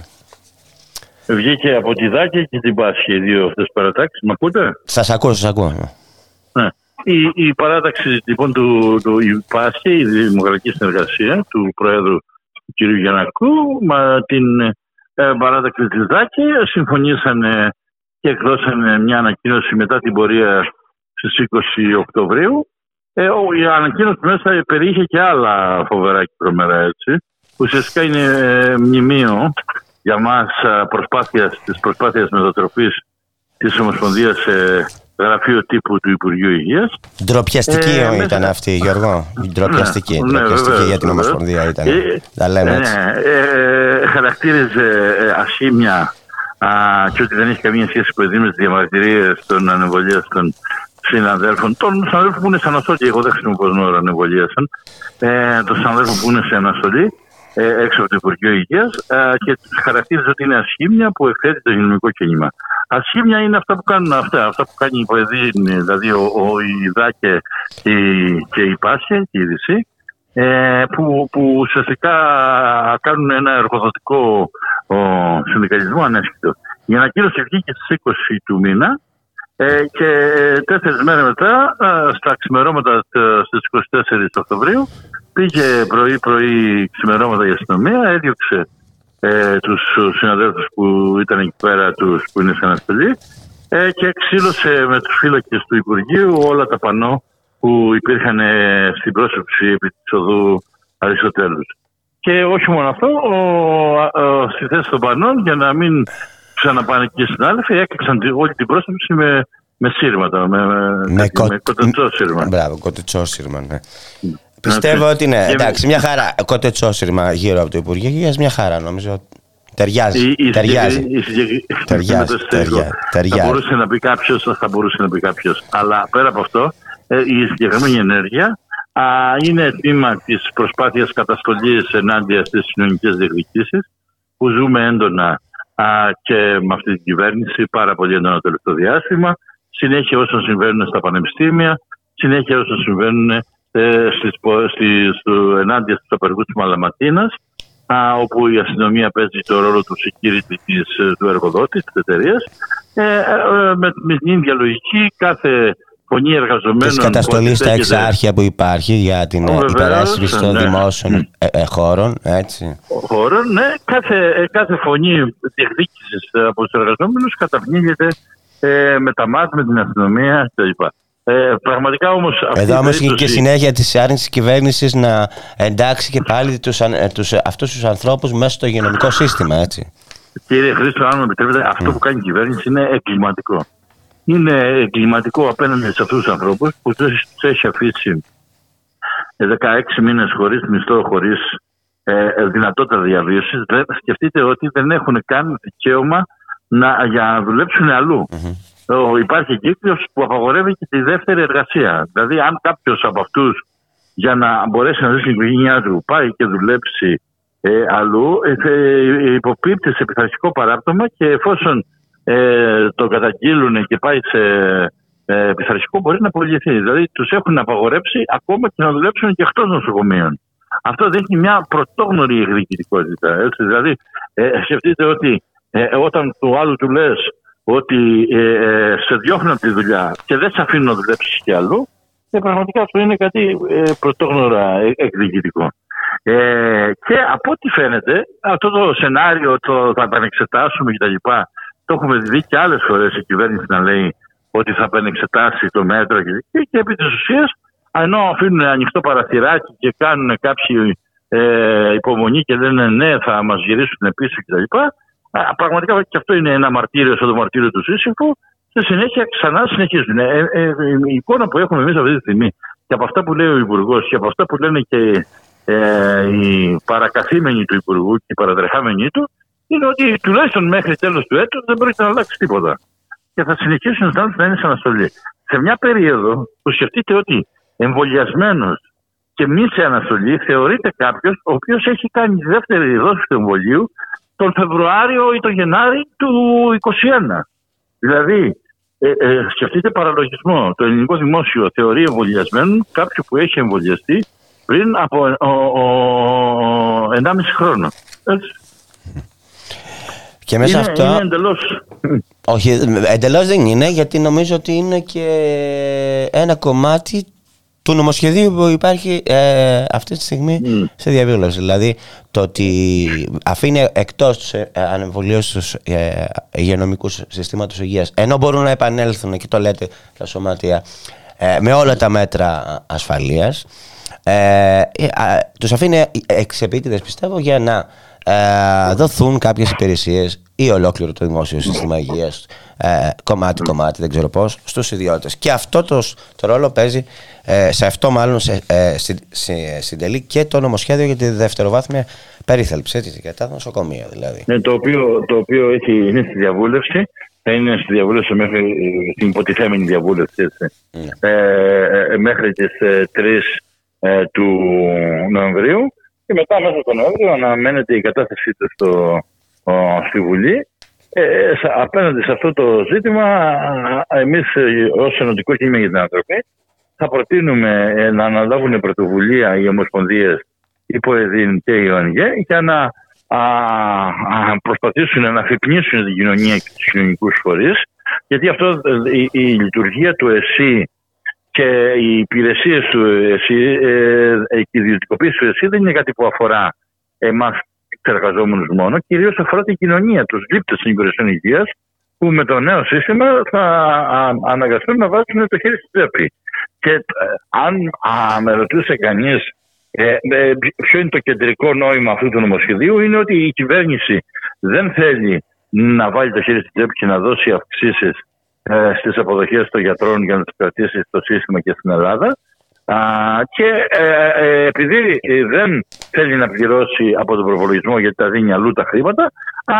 Speaker 14: βγήκε από τη ΔΑΚΕ και την Πάσχη, οι δύο αυτέ παρατάξεις. Μ' ακούτε;
Speaker 2: Σας ακούω, σας ακούω.
Speaker 14: Ναι. Η, η παράταξη λοιπόν του, του η Πάσχη, η Δημοκρατική Συνεργασία του Προέδρου του κ. Γιανακού, με την ε, παράταξη της ΔΑΚΕ συμφωνήσανε και εκδώσανε μια ανακοίνωση μετά την πορεία στις 20 Οκτωβρίου. Ε, η ανακοίνωση μέσα περιείχε και άλλα φοβερά και τρομερά έτσι. Ουσιαστικά είναι ε, μνημείο για μας ε, προσπάθειας, της προσπάθειας μετατροπής της Ομοσπονδίας σε γραφείο τύπου του Υπουργείου Υγείας.
Speaker 2: Ντροπιαστική ε, ήταν αυτή, Γιώργο. Ντροπιαστική, ναι, ντροπιαστική για την Ομοσπονδία ήταν. Ε, Τα λέμε έτσι.
Speaker 14: Ναι, ε, χαρακτήριζε ε, ασήμια και ότι δεν έχει καμία σχέση που με τις διαμαρτυρίες των ανεμβολίαστων συναδέλφων, των συναδέλφων που είναι σε αναστολή. Εγώ δεν χρησιμοποιώ τον όρο ανεμβολίαστων. Ε, των συναδέλφων που είναι σε αναστολή ε, έξω από το Υπουργείο Υγείας και χαρακτήριζε ότι είναι ασχήμια που εκθέτει το υγειονομικό κίνημα. Ασχήμια είναι αυτά που κάνουν αυτά, αυτά που κάνει η Ποεδίνη, δηλαδή ο, ο ΙΔΑΚΕ και, και η Πάσχε και η ΔΥΣΥ, ε, που, που ουσιαστικά κάνουν ένα εργοδοτικό ο, συνδικαλισμό ανέσχυτο. Η ανακοίνωση βγήκε στις 20 του μήνα ε, και τέσσερις μέρες μετά, στα ξημερώματα στις 24 Οκτωβρίου, πήγε πρωί-πρωί ξημερώματα η αστυνομία, έδιωξε ε, τους συναδέλφους που ήταν εκεί πέρα, τους που είναι σε αναστολή ε, και ξύλωσε με τους φύλακες του Υπουργείου όλα τα πανό που υπήρχαν ε, στην πρόσωψη επί της οδού Αριστοτέλους. Και όχι μόνο αυτό, ο, ο, στη θέση των πανών, για να μην ξαναπάνε και οι συνάδελφοι, έκλειξαν όλη την πρόσωψη με, με σύρματα, με, με, κο... με κοτετσό σύρμα.
Speaker 2: Μπράβο, κοτετσό σύρμα, ναι. Πιστεύω ότι ναι. Εντάξει, μια χαρά. Κοτετσόσυρμα γύρω από το Υπουργείο Υγεία, μια χαρά νομίζω. Ταιριάζει.
Speaker 14: Η,
Speaker 2: ταιριάζει.
Speaker 14: ταιριάζει. ταιριάζει. Θα μπορούσε να πει κάποιος, θα μπορούσε να πει κάποιος. Αλλά πέρα από αυτό, ε, η συγκεκριμένη ενέργεια α, είναι τμήμα της προσπάθειας καταστολής ενάντια στις κοινωνικές διεκδικήσεις που ζούμε έντονα α, και με αυτή την κυβέρνηση πάρα πολύ έντονα το τελευταίο διάστημα. Συνέχεια όσων συμβαίνουν στα πανεπιστήμια, συνέχεια όσων συμβαίνουν ε, στις, στις, στο, ενάντια στους απεργούς της Μαλαματίνας όπου η αστυνομία παίζει το ρόλο του security της, ε, του εργοδότη, της εταιρείας. Ε, ε, με, με την ίδια λογική κάθε φωνή εργαζομένων... Της
Speaker 2: καταστολής στα εξάρχεια που υπάρχει για την υπεράσπιση των ναι. δημόσιων ε, χώρων, έτσι.
Speaker 14: Χώρων, ναι. Κάθε, κάθε φωνή διεκδίκησης από τους εργαζόμενους καταπνίγεται με τα μάτια, με την αστυνομία κτλ. Ε, πραγματικά όμως
Speaker 2: Εδώ όμως είναι και συνέχεια της άρνησης κυβέρνησης να εντάξει και πάλι τους, τους, αυτούς τους ανθρώπους μέσα στο υγειονομικό σύστημα, έτσι.
Speaker 14: Κύριε Χρήστο, αν μου επιτρέπετε, αυτό που κάνει η κυβέρνηση είναι εγκληματικό. Είναι εγκληματικό απέναντι σε αυτούς τους ανθρώπους που τους έχει αφήσει 16 μήνες χωρίς μισθό, χωρίς ε, δυνατότητα διαβίωσης. Σκεφτείτε ότι δεν έχουν καν δικαίωμα να, για να δουλέψουν υπάρχει κύκλος που απαγορεύει και τη δεύτερη εργασία. Δηλαδή, αν κάποιος από αυτούς για να μπορέσει να ζήσει την οικογένειά του πάει και δουλέψει ε, αλλού, ε, υποπίπτει σε πειθαρχικό παράπτωμα και εφόσον ε, το καταγγείλουν και πάει σε ε, πειθαρχικό μπορεί να απολυθεί. Δηλαδή, τους έχουν απαγορέψει ακόμα και να δουλέψουν και εκτός νοσοκομείων. Αυτό δείχνει μια πρωτόγνωρη εκδικητικότητα. Έτσι. Δηλαδή, ε, σκεφτείτε ότι ε, όταν του άλλου του λες ότι ε, ε, σε διώχνουν από τη δουλειά και δεν σε αφήνουν να δουλέψεις κι άλλο, ε, πραγματικά αυτό είναι κάτι ε, πρωτόγνωρα ε, εκδικητικό. Ε, και από ό,τι φαίνεται, αυτό το σενάριο το θα επανεξετάσουμε κτλ. Το έχουμε δει και άλλες φορές η κυβέρνηση να λέει ότι θα επανεξετάσει το μέτρο και, και, και επί της ουσίας, ενώ αφήνουν ανοιχτό παραθυράκι και κάνουν κάποιοι ε, υπομονή και λένε ναι, θα μας γυρίσουν πίσω κτλ. Πραγματικά και αυτό είναι ένα μαρτύριο σαν το μαρτύριο του Σύσυφου. Στη συνέχεια ξανά συνεχίζουν. Ε, ε, η εικόνα που έχουμε εμείς αυτή τη στιγμή και από αυτά που λέει ο Υπουργός και από αυτά που λένε και ε, οι παρακαθήμενοι του Υπουργού και οι παρατρεχάμενοι του είναι ότι τουλάχιστον μέχρι τέλος του έτους δεν πρόκειται να αλλάξει τίποτα. Και θα συνεχίσουν να είναι σε αναστολή. Σε μια περίοδο που σκεφτείτε ότι εμβολιασμένος και μη σε αναστολή θεωρείται κάποιος ο οποίος έχει κάνει τη δεύτερη δόση του εμβολίου τον Φεβρουάριο ή τον Γενάρη του 2021. Δηλαδή, ε, ε, σκεφτείτε παραλογισμό. Το ελληνικό δημόσιο θεωρεί εμβολιασμένο κάποιο που έχει εμβολιαστεί πριν από ο, ο, 1,5 χρόνο. Έτσι.
Speaker 2: Και μέσα
Speaker 14: είναι,
Speaker 2: αυτό.
Speaker 14: Είναι εντελώς...
Speaker 2: Όχι, εντελώς δεν είναι, γιατί νομίζω ότι είναι και ένα κομμάτι του νομοσχεδίου που υπάρχει ε, αυτή τη στιγμή σε διαβίωση. Δηλαδή το ότι αφήνει εκτός τους ανεμβολίου τους ε, υγειονομικούς συστήματος υγείας, ενώ μπορούν να επανέλθουν, και το λέτε τα σωματεία, ε, με όλα τα μέτρα ασφαλείας. Ε, τους αφήνει εξεπίτηδες πιστεύω για να ε, δοθούν κάποιες υπηρεσίες ή ολόκληρο το δημόσιο σύστημα υγείας ε, κομμάτι-κομμάτι, δεν ξέρω πώς, στους ιδιώτες. Και αυτό το, το ρόλο παίζει ε, σε αυτό μάλλον σε, ε, συντελεί και το νομοσχέδιο για τη δευτεροβάθμια περίθαλψη, έτσι, για τα νοσοκομεία δηλαδή.
Speaker 14: Ναι, το οποίο, το οποίο έχει, είναι στη διαβούλευση θα είναι στη διαβούλευση μέχρι την υποτιθέμενη διαβούλευση έτσι, ναι. ε, μέχρι τις 3 του Νοεμβρίου και μετά μέσα στον Νοέμβριο αναμένεται η κατάστασή του στο, στη Βουλή. Ε, απέναντι σε αυτό το ζήτημα, εμείς ως Ενωτικό Κίνημα για την Ανθρωπή θα προτείνουμε ε, να αναλάβουν πρωτοβουλία οι Ομοσπονδίες, η ΠΟΕΔΗΝ και η ΟΝΓΕ για να α, α, προσπαθήσουν να αφυπνίσουν την κοινωνία και τους κοινωνικούς φορείς. Γιατί αυτό ε, η, η λειτουργία του ΕΣΥ και οι υπηρεσίες του ΕΣΥ, ε, η ιδιωτικοποίηση του ΕΣΥ δεν είναι κάτι που αφορά εμάς του εργαζόμενου μόνο, κυρίως αφορά την κοινωνία, τους λήπτε των υπηρεσιών υγείας, που με το νέο σύστημα θα αναγκαστούν να βάζουν το χέρι στην τσέπη. Και ε, αν με ρωτούσε κανείς ε, ε, ποιο είναι το κεντρικό νόημα αυτού του νομοσχεδίου, είναι ότι η κυβέρνηση δεν θέλει να βάλει το χέρι στην τσέπη και να δώσει αυξήσεις ε, στις αποδοχές των γιατρών για να τους κρατήσει στο σύστημα και στην Ελλάδα. Α, και ε, ε, επειδή δεν θέλει να πληρώσει από τον προπολογισμό γιατί τα δίνει αλλού τα χρήματα, α,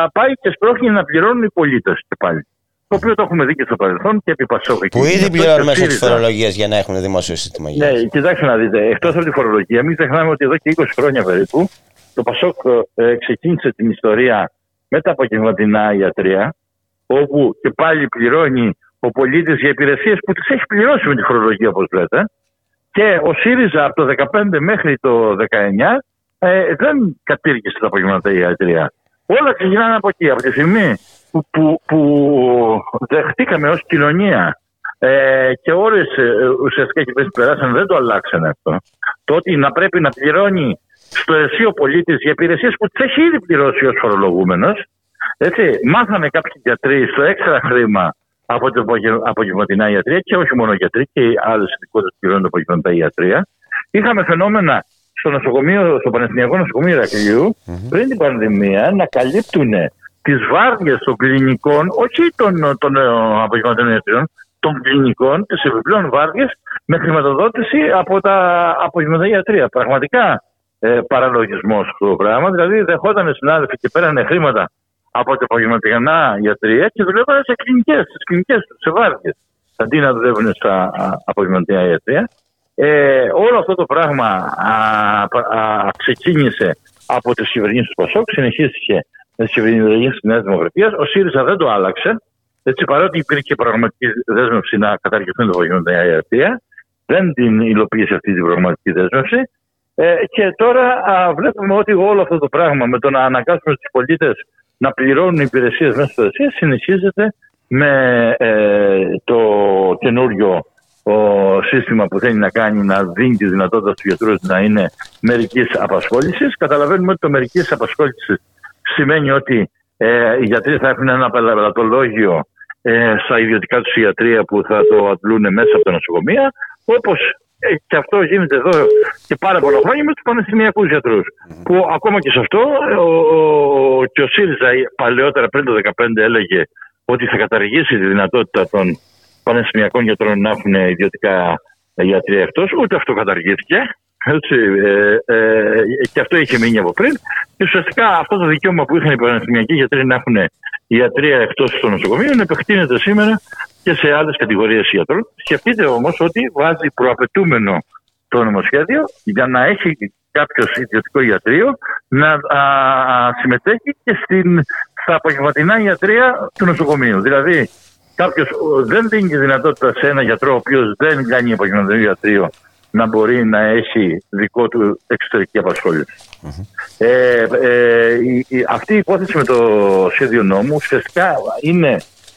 Speaker 14: α, πάει και σπρώχνει να πληρώνουν οι πολίτες και πάλι. Το οποίο το έχουμε δει και στο παρελθόν και επί Πασόκ.
Speaker 2: Που ήδη πληρώνουν μέσω της φορολογίας για να έχουν δημόσιο σύστημα υγεία.
Speaker 14: Ναι, κοιτάξτε να δείτε. Εκτός από τη φορολογία, μην ξεχνάμε ότι εδώ και 20 χρόνια περίπου το Πασόκ ε, ξεκίνησε την ιστορία με τα απογευματινά ιατρία όπου και πάλι πληρώνει ο πολίτης για υπηρεσίες που τις έχει πληρώσει με τη φορολογία, όπως λέτε. Και ο ΣΥΡΙΖΑ από το 2015 μέχρι το 2019 ε, δεν κατήργησε τα απογευματικά ιατρία. Όλα ξεκινάνε από εκεί. Από τη στιγμή που, που, που δεχτήκαμε ως κοινωνία ε, και όλες ε, ουσιαστικά οι κυβερνήσει που περάσαν δεν το αλλάξανε αυτό. Το ότι να πρέπει να πληρώνει στο εσύ ο πολίτης για υπηρεσίες που τις έχει ήδη πληρώσει ως φορολογούμενος, έτσι, μάθανε κάποιοι γιατροί στο έξτρα χρήμα από την απογευματινά ιατρία και όχι μόνο γιατροί και οι άλλες ειδικότητες που πληρώνουν απογευματινά ιατρία. Είχαμε φαινόμενα στο νοσοκομείο, στο Πανεθνιακό Νοσοκομείο Ηρακλείου, mm-hmm. πριν την πανδημία, να καλύπτουν τις βάρδιες των κλινικών, όχι των, των ε, απογευματινών ιατρίων, των κλινικών, τις επιπλέον βάρδιες, με χρηματοδότηση από τα απογευματινά ιατρία. Πραγματικά ε, παραλογισμός αυτό το πράγμα. Δηλαδή, δεχόταν συνάδελφοι και πέρανε χρήματα από τα απογευματινά ιατρία και δουλεύαν σε κλινικές, στις κλινικές τους, σε βάρδιε. Αντί να δουλεύουν στα απογευματινά ιατρία. Ε, όλο αυτό το πράγμα α, α, ξεκίνησε από τις κυβερνήσει του Πασόκ, συνεχίστηκε με τις κυβερνήσει της Νέας Δημοκρατίας. Ο ΣΥΡΙΖΑ δεν το άλλαξε. Έτσι, παρότι υπήρχε πραγματική δέσμευση να καταργηθούν τα απογευματινά ιατρία, δεν την υλοποίησε αυτή την πραγματική δέσμευση. Ε, και τώρα α, βλέπουμε ότι όλο αυτό το πράγμα με το να αναγκάσουμε τους πολίτες να πληρώνουν υπηρεσίες μέσα στο ΕΣΥ συνεχίζεται με ε, το καινούριο ο σύστημα που θέλει να κάνει να δίνει τη δυνατότητα στους γιατρούς να είναι μερικής απασχόλησης. Καταλαβαίνουμε ότι το μερικής απασχόλησης σημαίνει ότι ε, οι γιατροί θα έχουν ένα πελατολόγιο ε, στα ιδιωτικά τους ιατρία που θα το αντλούν μέσα από τα νοσοκομεία, όπως ε, και αυτό γίνεται εδώ και πάρα πολλά χρόνια με τους πανεπιστημιακούς γιατρούς. Που ακόμα και σε αυτό ο, ο, και ο ΣΥΡΙΖΑ παλαιότερα πριν το 2015 έλεγε ότι θα καταργήσει τη δυνατότητα των πανεπιστημιακών γιατρών να έχουν ιδιωτικά γιατρία εκτός. Ούτε αυτό καταργήθηκε. Έτσι, ε, ε, και αυτό είχε μείνει από πριν. Και ουσιαστικά αυτό το δικαίωμα που είχαν οι πανεπιστημιακοί γιατροί να έχουν ιατρία εκτός των νοσοκομείων επεκτείνεται σήμερα και σε άλλες κατηγορίες γιατρών. Σκεφτείτε όμως ότι βάζει προαπαιτούμενο το νομοσχέδιο για να έχει κάποιος ιδιωτικό ιατρείο να α, συμμετέχει και στην, στα απογευματινά ιατρία του νοσοκομείου. Δηλαδή, κάποιος δεν δίνει τη δυνατότητα σε ένα γιατρό ο οποίος δεν κάνει απογευματινό ιατρείο να μπορεί να έχει δικό του εξωτερική Ε, ε, η, αυτή η υπόθεση με το σχέδιο νόμου ουσιαστικά είναι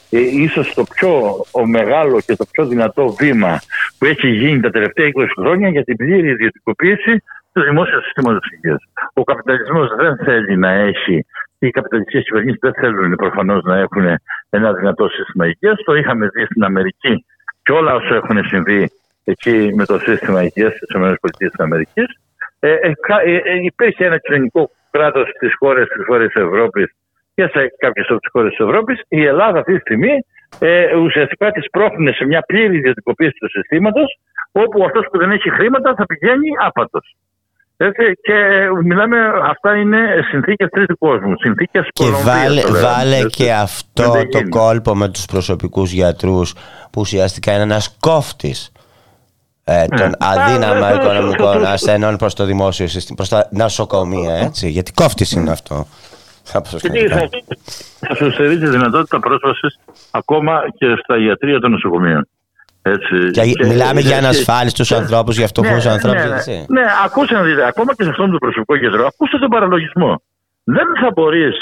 Speaker 14: ε, ίσως το πιο ο μεγάλο και το πιο δυνατό βήμα που έχει γίνει τα τελευταία 20 χρόνια για την πλήρη ιδιωτικοποίηση του δημόσιου συστήματος υγείας. Ο καπιταλισμός δεν θέλει να έχει, οι καπιταλιστικές κυβερνήσεις δεν θέλουν προφανώς να έχουν ένα δυνατό σύστημα υγείας. Το είχαμε δει στην Αμερική και όλα όσα έχουν συμβεί εκεί με το σύστημα υγείας στι ΗΠΑ. Ε, ε, ε, ε, υπήρχε ένα κοινωνικό κράτος στις χώρες τη χώρες Ευρώπης και σε κάποιες από τις χώρες της Ευρώπης. Η Ελλάδα αυτή τη στιγμή ε, ουσιαστικά της πρόχνει σε μια πλήρη ιδιωτικοποίηση του συστήματος, όπου αυτός που δεν έχει χρήματα θα πηγαίνει άπατος. Έτσι, και μιλάμε, αυτά είναι συνθήκες τρίτου κόσμου, συνθήκες
Speaker 2: Και βάλε, βάλε και αυτό το κόλπο με τους προσωπικούς γιατρούς που ουσιαστικά είναι ένας κόφτης ε, ναι. των αδύναμα οικονομικών ασθενών προς το δημόσιο σύστημα, προς τα νοσοκομεία, έτσι, γιατί κόφτης είναι αυτό.
Speaker 14: Γιατί θα, θα σου στερεί τη δυνατότητα πρόσβασης ακόμα και στα ιατρία των νοσοκομείων. Έτσι.
Speaker 2: Και, και, μιλάμε και, για ανασφάλιστου ανθρώπους, για φτωχούς ναι, ανθρώπους.
Speaker 14: Ναι, ναι, ναι, ακούστε να δείτε, ακόμα και σε αυτόν τον προσωπικό γιατρό, ακούστε τον παραλογισμό. Δεν θα μπορείς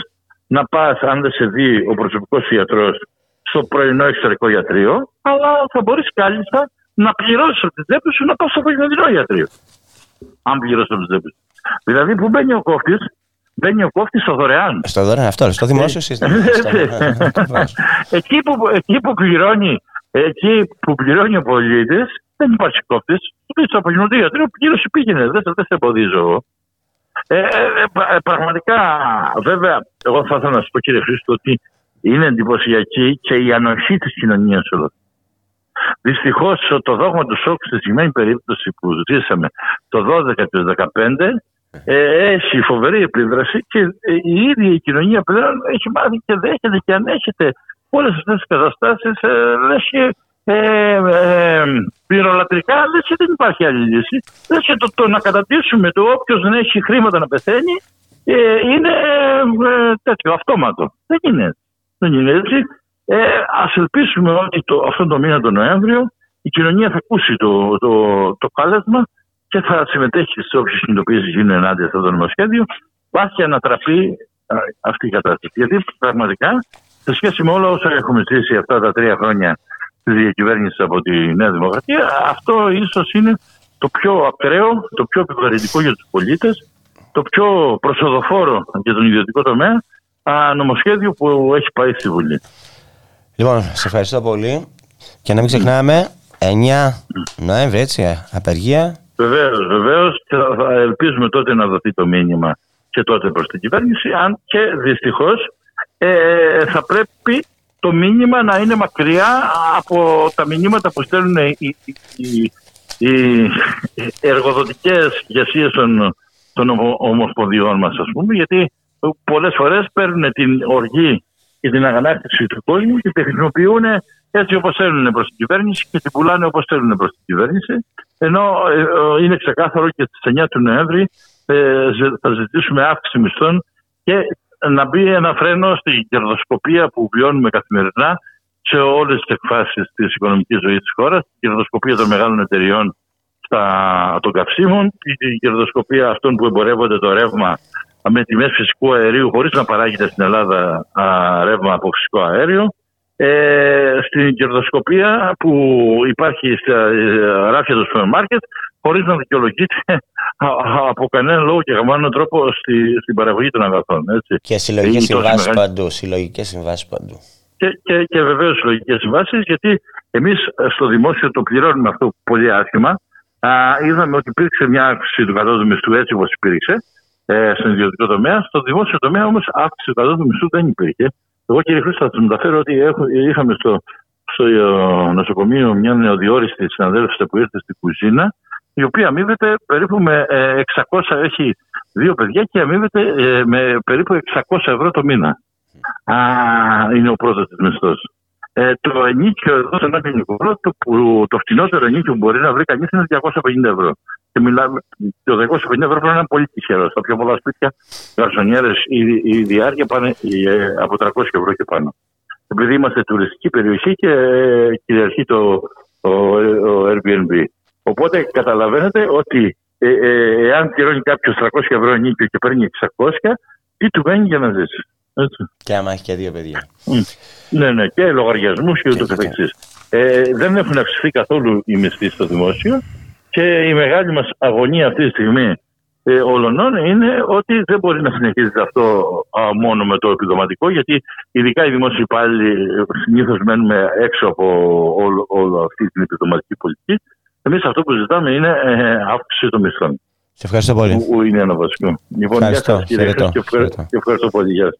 Speaker 14: να πας, αν δεν σε δει ο προσωπικός ιατρός, στο πρωινό εξωτερικό ιατρείο, αλλά θα μπορείς κάλλιστα να πληρώσει από την τσέπη σου να πα στο απογευματινό ιατρείο. Αν πληρώσει από την τσέπη σου. Δηλαδή, που μπαίνει ο κόφτη, μπαίνει ο κόφτη στο δωρεάν.
Speaker 2: Στο δωρεάν, αυτό, στο δημόσιο ε, σύστημα.
Speaker 14: εκεί, που, εκεί που πληρώνει Εκεί που πληρώνει ο πολίτη, δεν υπάρχει κόφτη. Του πει στο απογευματινό γιατρό, πλήρωσε πήγαινε. Δεν, δεν σε εμποδίζω εγώ. Ε, ε, ε, πραγματικά, βέβαια, εγώ θα ήθελα να σα πω κύριε Χρήστο ότι είναι εντυπωσιακή και η ανοχή τη κοινωνία όλο. Δυστυχώς το δόγμα του σοκ στη συγκεκριμένη περίπτωση που ζήσαμε το 12 και το 2015 ε, έχει φοβερή επίδραση και η ίδια η κοινωνία πλέον έχει μάθει και δέχεται και ανέχεται όλες αυτές τις καταστάσεις ε, λες και ε, ε, πυρολατρικά λες και δεν υπάρχει άλλη λύση. Λες και το, το να κατατήσουμε το όποιος δεν έχει χρήματα να πεθαίνει ε, είναι ε, τέτοιο αυτόματο. Δεν είναι, δεν είναι έτσι. Ε, Α ελπίσουμε ότι το, αυτόν τον μήνα τον Νοέμβριο η κοινωνία θα ακούσει το, το, το κάλεσμα και θα συμμετέχει στι όποιες κινητοποιήσει γίνουν ενάντια σε αυτό το νομοσχέδιο, βάσει ανατραπεί αυτή η κατάσταση. Γιατί πραγματικά σε σχέση με όλα όσα έχουμε ζήσει αυτά τα τρία χρόνια της διακυβέρνησης από τη Νέα Δημοκρατία, αυτό ίσως είναι το πιο ακραίο, το πιο επιβαρυντικό για τους πολίτες, το πιο προσοδοφόρο για τον ιδιωτικό τομέα νομοσχέδιο που έχει πάει στη Βουλή.
Speaker 2: Λοιπόν, σε ευχαριστώ πολύ. Και να μην ξεχνάμε, 9 Νοέμβρη, έτσι, απεργία.
Speaker 14: Βεβαίως, βεβαίως. Και θα ελπίζουμε τότε να δοθεί το μήνυμα και τότε προς την κυβέρνηση. Αν και δυστυχώς ε, θα πρέπει το μήνυμα να είναι μακριά από τα μηνύματα που στέλνουν οι, οι, οι εργοδοτικές ηγεσίες των, των ομοσπονδιών μας ας πούμε γιατί πολλές φορές παίρνουν την οργή και την αγανάκτηση του κόσμου και τη χρησιμοποιούν έτσι όπως θέλουν προς την κυβέρνηση και την πουλάνε όπως θέλουν προς την κυβέρνηση. Ενώ ε, είναι ξεκάθαρο και στις 9 του Νοέμβρη ε, θα ζητήσουμε αύξηση μισθών και να μπει ένα φρένο στην κερδοσκοπία που βιώνουμε καθημερινά σε όλες τις εκφάσεις της οικονομικής ζωής της χώρας, την κερδοσκοπία των μεγάλων εταιριών στα, των καυσίμων, την κερδοσκοπία αυτών που εμπορεύονται το ρεύμα με τιμές φυσικού αερίου χωρίς να παράγεται στην Ελλάδα α, ρεύμα από φυσικό αέριο. Ε, στην κερδοσκοπία που υπάρχει στα ε, ράφια του σούπερ μάρκετ χωρίς να δικαιολογείται από κανένα λόγο και καμάνο τρόπο στη, στην παραγωγή των αγαθών. Έτσι.
Speaker 2: Και συλλογικές συμβάσεις παντού. Συλλογικές συμβάσεις παντού.
Speaker 14: Και, και, και βεβαίως συλλογικές συμβάσεις, γιατί εμείς στο δημόσιο το πληρώνουμε αυτό πολύ άσχημα. Α, είδαμε ότι υπήρξε μια αύξηση του κατώτατου μισθού έτσι όπως υπήρξε ε, στον ιδιωτικό τομέα. Στο δημόσιο τομέα όμως αύξηση του κατώτατου μισθού δεν υπήρχε. Εγώ κύριε Χρήστα, θα σα μεταφέρω ότι έχω, είχαμε στο, στο ε, νοσοκομείο μια νεοδιόριστη συναδέλφισσα που ήρθε στην κουζίνα, η οποία αμείβεται περίπου με 600, ε, έχει δύο παιδιά και αμείβεται ε, με περίπου 600 ευρώ το μήνα. Α, είναι ο πρώτος της μισθός. Ε, το ενίκιο εδώ σε ένα κλινικό, το, που, το φτηνότερο ενίκιο που μπορεί να βρει κανείς είναι 250 ευρώ. Και μιλάμε, το 250 ευρώ πρέπει να είναι πολύ τυχερό. Στα πιο πολλά σπίτια, γαρσονιέρες, η, η διάρκεια πάνε ε, από 300 ευρώ και πάνω. Επειδή είμαστε τουριστική περιοχή και ε, κυριαρχεί το ο, ο Airbnb. Οπότε καταλαβαίνετε ότι ε, ε, εάν πληρώνει κάποιος 300 ευρώ ενίκιο και παίρνει 600, τι του μένει για να ζήσει. Έτσι.
Speaker 2: Και άμα έχει και δύο παιδιά.
Speaker 14: Ναι, ναι, και λογαριασμούς και ούτως καθεξής. Ε, δεν έχουν αυξηθεί καθόλου οι μισθοί στο δημόσιο και η μεγάλη μας αγωνία αυτή τη στιγμή ε, όλων είναι ότι δεν μπορεί να συνεχίζεται αυτό α, μόνο με το επιδοματικό, γιατί ειδικά οι δημόσιοι υπάλληλοι συνήθως μένουμε έξω από όλο, όλο αυτή την επιδοματική πολιτική. Εμείς αυτό που ζητάμε είναι ε, αύξηση των μισθών.
Speaker 2: Σε ευχαριστώ πολύ.
Speaker 14: Που, που είναι ένα βασικό. Λοιπόν, ευχαριστώ, γεια σας, κύριε και, ευχαριστώ, και ευχαριστώ πολύ. Γεια σας.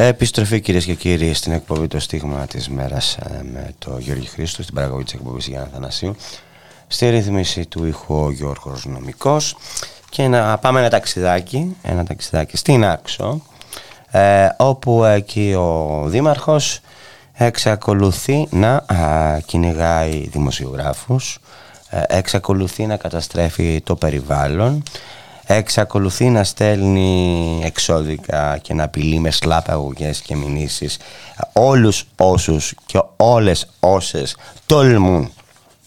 Speaker 2: Επιστροφή κυρίες και κύριοι στην εκπομπή το στίγμα της μέρας ε, με το Γιώργη Χρήστο στην παραγωγή της εκπομπής Γιάννα Θανασίου στη ρύθμιση του ήχου ο Γιώργος Νομικός και να πάμε ένα ταξιδάκι, ένα ταξιδάκι στην Άξο ε, όπου εκεί ο Δήμαρχος εξακολουθεί να α, κυνηγάει δημοσιογράφους ε, εξακολουθεί να καταστρέφει το περιβάλλον εξακολουθεί να στέλνει εξώδικα και να απειλεί με σλάπαγωγές και μηνύσεις όλους όσους και όλες όσες τολμούν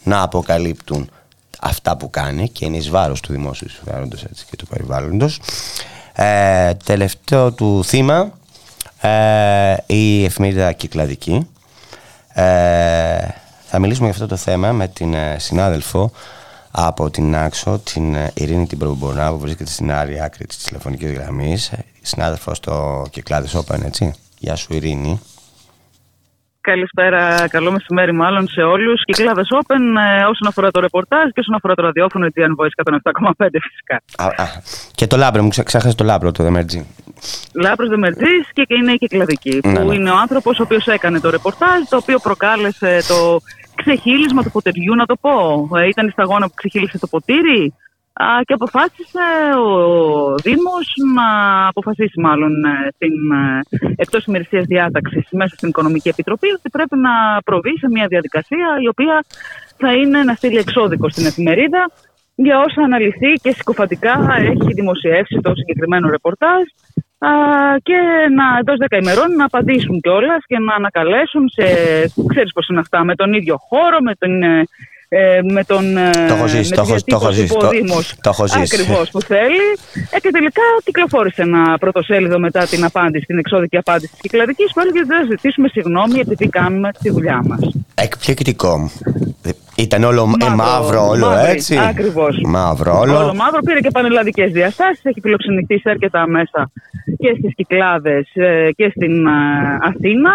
Speaker 2: να αποκαλύπτουν αυτά που κάνει και είναι εις βάρος του δημόσιου συμφέροντος έτσι, και του περιβάλλοντος. Ε, τελευταίο του θύμα ε, η εφημερίδα Κυκλαδική. Ε, θα μιλήσουμε για αυτό το θέμα με την ε, συνάδελφο από την Άξο, την ε, Ειρήνη την Προμπομπονά που βρίσκεται στην άλλη άκρη της τηλεφωνικής γραμμής. Ε, συνάδελφος στο Κυκλάδες Open, έτσι. Γεια σου Ειρήνη.
Speaker 15: Καλησπέρα, καλό μεσημέρι μάλλον σε όλους. Κυκλάδες Open ε, όσον αφορά το ρεπορτάζ και όσον αφορά το ραδιόφωνο, η GN Voice 107,5 φυσικά.
Speaker 2: Α, α, και το λάμπρο, μου ξέχασε το λάμπρο, το Δεμερτζή.
Speaker 15: Λάμπρος Δεμερτζής και είναι η Κυκλαδική, που
Speaker 2: Ναι, ναι.
Speaker 15: είναι ο άνθρωπος ο οποίος έκανε το ρεπορτάζ, το οποίο προκάλεσε το ξεχύλισμα του ποτεριού, να το πω. Ε, ήταν η σταγόνα που ξεχύλισε το ποτήρι α, και αποφάσισε ο Δήμος να αποφασίσει μάλλον ε, στην, ε, εκτός ημερησίας διάταξης μέσα στην Οικονομική Επιτροπή ότι πρέπει να προβεί σε μια διαδικασία η οποία θα είναι να στείλει εξώδικο στην εφημερίδα για όσα αναλυθεί και συκοφαντικά έχει δημοσιεύσει το συγκεκριμένο ρεπορτάζ α, και να εντός 10 ημερών να απαντήσουν κιόλας και να ανακαλέσουν σε. ξέρεις πώς είναι αυτά, με τον ίδιο χώρο, με τον. Ε, ε, με τον ε,
Speaker 2: Το έχω ζήσει,
Speaker 15: με
Speaker 2: το
Speaker 15: τη
Speaker 2: έχω- το έχω
Speaker 15: διατύπωση
Speaker 2: ζήσει,
Speaker 15: που ο
Speaker 2: το-
Speaker 15: Δήμος
Speaker 2: το έχω ζήσει.
Speaker 15: ακριβώς που θέλει ε, και τελικά κυκλοφόρησε ένα πρωτοσέλιδο μετά την απάντηση, την εξώδικη απάντηση της Κυκλαδικής που έλεγε ότι θα ζητήσουμε συγγνώμη επειδή κάνουμε τη δουλειά μας.
Speaker 2: Εκπληκτικό μου. Ήταν όλο ε,
Speaker 15: Μαύρο,
Speaker 2: μαύρο, όλο
Speaker 15: μαύρη,
Speaker 2: έτσι;
Speaker 15: ακριβώς.
Speaker 2: Μαύρο όλο.
Speaker 15: Όλο μαύρο πήρε και πανελλαδικές διαστάσεις. Έχει φιλοξενηθεί σε αρκετά μέσα και στις Κυκλάδες και στην ε, Αθήνα.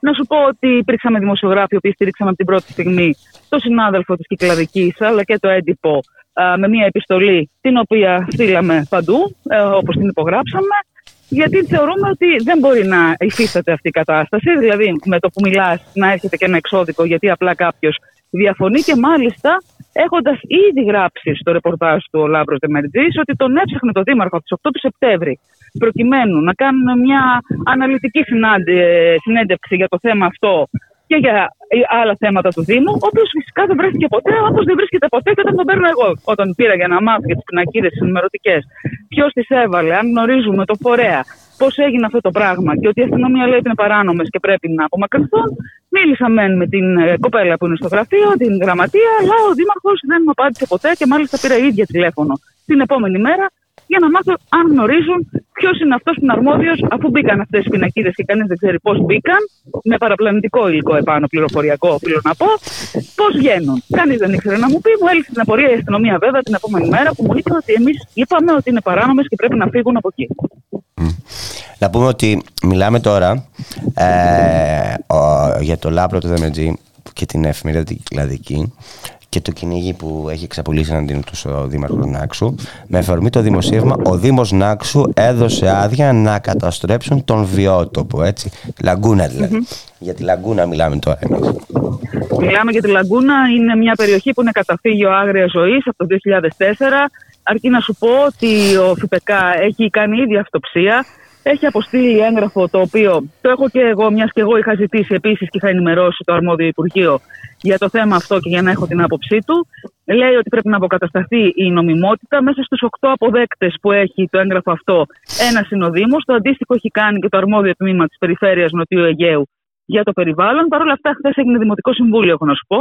Speaker 15: Να σου πω ότι υπήρξαμε δημοσιογράφοι, οι οποίοι στηρίξαμε από την πρώτη στιγμή το συνάδελφο της Κυκλαδικής, αλλά και το έντυπο ε, με μια επιστολή την οποία στείλαμε παντού, ε, όπως την υπογράψαμε. Γιατί θεωρούμε ότι δεν μπορεί να υφίσταται αυτή η κατάσταση. Δηλαδή, με το που μιλάς, να έρχεται και ένα εξώδικο, γιατί απλά κάποιος διαφωνεί και μάλιστα έχοντας ήδη γράψει στο ρεπορτάζ του ο Λάμπρος Δεμερτζής ότι τον έψαχνε το Δήμαρχο από τις 8 του Σεπτέμβρη προκειμένου να κάνουν μια αναλυτική συνάντε- συνέντευξη για το θέμα αυτό και για άλλα θέματα του Δήμου, ο οποίος φυσικά δεν βρέθηκε ποτέ, όπως δεν βρίσκεται ποτέ και όταν τον παίρνω εγώ. Όταν πήρα για να μάθω για τις πινακίδες ενημερωτικές, ποιος τις έβαλε, αν γνωρίζουμε το φορέα, πώς έγινε αυτό το πράγμα και ότι η αστυνομία λέει ότι είναι παράνομες και πρέπει να απομακρυνθούν. Μίλησα μεν με την ε, κοπέλα που είναι στο γραφείο, την γραμματεία, αλλά ο Δήμαρχος δεν μου απάντησε ποτέ και μάλιστα πήρα η ίδια τηλέφωνο την επόμενη μέρα για να μάθω αν γνωρίζουν ποιος είναι αυτός που είναι αρμόδιος, αφού μπήκαν αυτές οι πινακίδες και κανείς δεν ξέρει πώς μπήκαν, με παραπλανητικό υλικό επάνω, πληροφοριακό, οφείλω να πω, πώς βγαίνουν. Κανείς δεν ήξερε να μου πει, μου έλυσε την απορία η αστυνομία βέβαια την επόμενη μέρα που μου είπε ότι εμείς είπαμε ότι είναι παράνομες και πρέπει να φύγουν από εκεί.
Speaker 2: Να πούμε ότι μιλάμε τώρα ε, ο- για το Λάμπρο το Δεμερτζή και την εφημερίδα την Κυκλαδική και το κυνήγι που έχει εξαπολύσει εναντίον του ο Δήμαρχος Νάξου. Με αφορμή το δημοσίευμα, ο Δήμος Νάξου έδωσε άδεια να καταστρέψουν τον βιότοπο, έτσι. Λαγκούνα δηλαδή. Για τη Λαγκούνα μιλάμε τώρα εμείς.
Speaker 15: Μιλάμε για τη Λαγκούνα, είναι μια περιοχή που είναι καταφύγιο άγρια ζωής από το 2004. Αρκεί να σου πω ότι ο ΦΠΚ έχει κάνει ήδη αυτοψία. Έχει αποστείλει έγγραφο το οποίο το έχω και εγώ, μιας και εγώ είχα ζητήσει επίσης και είχα ενημερώσει το αρμόδιο Υπουργείο για το θέμα αυτό και για να έχω την άποψή του. Λέει ότι πρέπει να αποκατασταθεί η νομιμότητα. Μέσα στους 8 αποδέκτες που έχει το έγγραφο αυτό, ένας είναι ο Δήμος. Το αντίστοιχο έχει κάνει και το αρμόδιο τμήμα της Περιφέρειας Νοτιού Αιγαίου για το περιβάλλον. Παρ' όλα αυτά, χθες έγινε Δημοτικό Συμβούλιο, έχω να σου πω.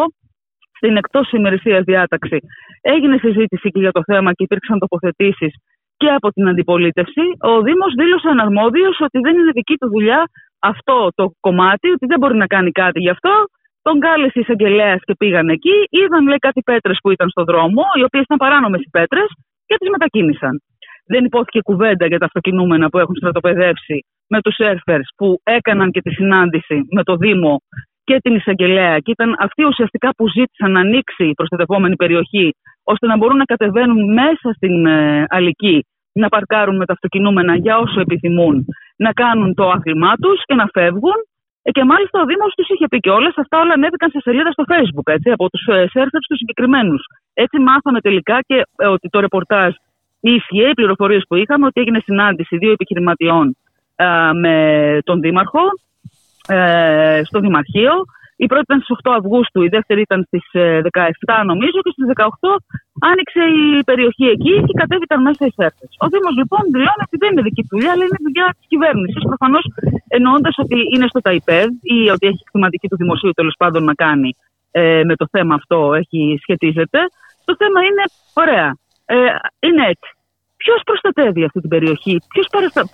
Speaker 15: Στην εκτός ημερησίας διάταξη έγινε συζήτηση και για το θέμα και υπήρξαν τοποθετήσεις και από την αντιπολίτευση. Ο Δήμος δήλωσε αναρμόδιος ότι δεν είναι δική του δουλειά αυτό το κομμάτι, ότι δεν μπορεί να κάνει κάτι γι' αυτό. Τον κάλεσε η εισαγγελέας και πήγαν εκεί. Είδαν, λέει, κάτι πέτρες που ήταν στο δρόμο, οι οποίες ήταν παράνομες οι πέτρες και τις μετακίνησαν. Δεν υπόθηκε κουβέντα για τα αυτοκινούμενα που έχουν στρατοπεδεύσει με τους σερφερ που έκαναν και τη συνάντηση με το Δήμο και την εισαγγελέα. Και ήταν αυτοί ουσιαστικά που ζήτησαν να ανοίξει η προστατευόμενη περιοχή, ώστε να μπορούν να κατεβαίνουν μέσα στην ε, Αλική, να παρκάρουν με τα αυτοκινούμενα για όσο επιθυμούν να κάνουν το άθλημά τους και να φεύγουν. Ε, και μάλιστα ο Δήμος τους είχε πει και όλα. Αυτά όλα ανέβηκαν σε σελίδα στο Facebook έτσι, από τους σερφερ τους συγκεκριμένους. Έτσι μάθαμε τελικά και ε, ότι το ρεπορτάζ ίσχυε, οι πληροφορίες που είχαμε, ότι έγινε συνάντηση δύο επιχειρηματιών ε, με τον Δήμαρχο ε, στο Δημαρχείο. Η πρώτη ήταν στις 8 Αυγούστου, η δεύτερη ήταν στις 17 ε, νομίζω και στις 18 άνοιξε η περιοχή εκεί και κατέβηκαν μέσα οι σέρτε. Ο Δήμος λοιπόν δηλώνει ότι δεν είναι δική του δουλειά, αλλά είναι δουλειά της κυβέρνησης. Προφανώς εννοώντας ότι είναι στο ΤΑΙΠΕΔ ή ότι έχει χρηματική του δημοσίου τέλος πάντων να κάνει ε, με το θέμα αυτό, έχει, σχετίζεται. Το θέμα είναι, ωραία, ε, είναι έτσι. Ποιος προστατεύει αυτή την περιοχή, ποιος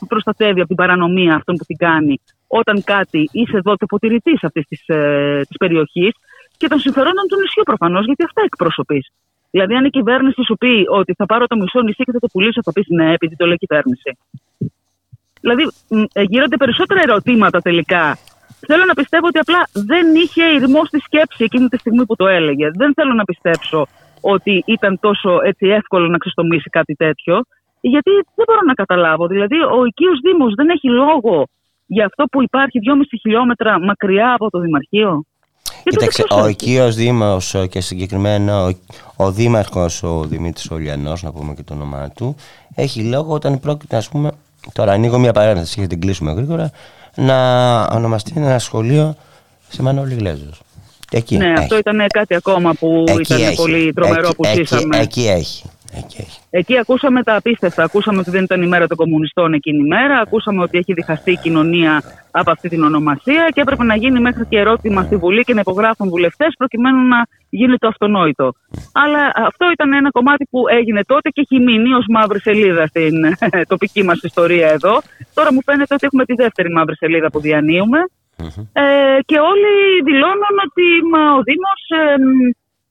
Speaker 15: προστατεύει από την παρανομία αυτόν που την κάνει, όταν κάτι είσαι εδώ και αποτηρητή αυτής της ε, περιοχής και των συμφερόντων του νησιού προφανώς, γιατί αυτά εκπροσωπείς. Δηλαδή, αν η κυβέρνηση σου πει ότι θα πάρω το μισό νησί και θα το πουλήσω, θα πεις ναι, επειδή το λέει η κυβέρνηση. Δηλαδή, ε, γίνονται περισσότερα ερωτήματα τελικά. Θέλω να πιστεύω ότι απλά δεν είχε ηρμό στη σκέψη εκείνη τη στιγμή που το έλεγε. Δεν θέλω να πιστέψω ότι ήταν τόσο έτσι εύκολο να ξεστομίσει κάτι τέτοιο. Γιατί δεν μπορώ να καταλάβω. Δηλαδή, ο οικείος Δήμος δεν έχει λόγο για αυτό που υπάρχει 2,5 χιλιόμετρα μακριά από το Δημαρχείο.
Speaker 2: Κοίταξε, ο οικείο Δήμος και συγκεκριμένα ο, ο Δήμαρχος, ο Δημήτρης Ολιανός, να πούμε και το όνομά του, έχει λόγο όταν πρόκειται, ας πούμε, τώρα ανοίγω μια παρένθεση για την κλείσουμε γρήγορα, να ονομαστεί ένα σχολείο σε Μανώλη Γλέζος.
Speaker 15: Εκεί ναι, έχει. αυτό ήταν κάτι ακόμα που εκεί ήταν έχει. πολύ τρομερό
Speaker 2: εκεί,
Speaker 15: που ζήσαμε.
Speaker 2: Εκεί, έχει. Εκεί,
Speaker 15: Εκεί ακούσαμε τα απίστευτα. Ακούσαμε ότι δεν ήταν η μέρα των κομμουνιστών εκείνη η μέρα. Ακούσαμε ότι έχει διχαστεί η κοινωνία από αυτή την ονομασία και έπρεπε να γίνει μέχρι και ερώτημα στη Βουλή και να υπογράφουν βουλευτές προκειμένου να γίνει το αυτονόητο. Αλλά αυτό ήταν ένα κομμάτι που έγινε τότε και έχει μείνει ως μαύρη σελίδα στην τοπική μας ιστορία εδώ. Τώρα μου φαίνεται ότι έχουμε τη δεύτερη μαύρη σελίδα που διανύουμε. Ε, και όλοι δηλώνουν ότι μα, ο Δήμος ε,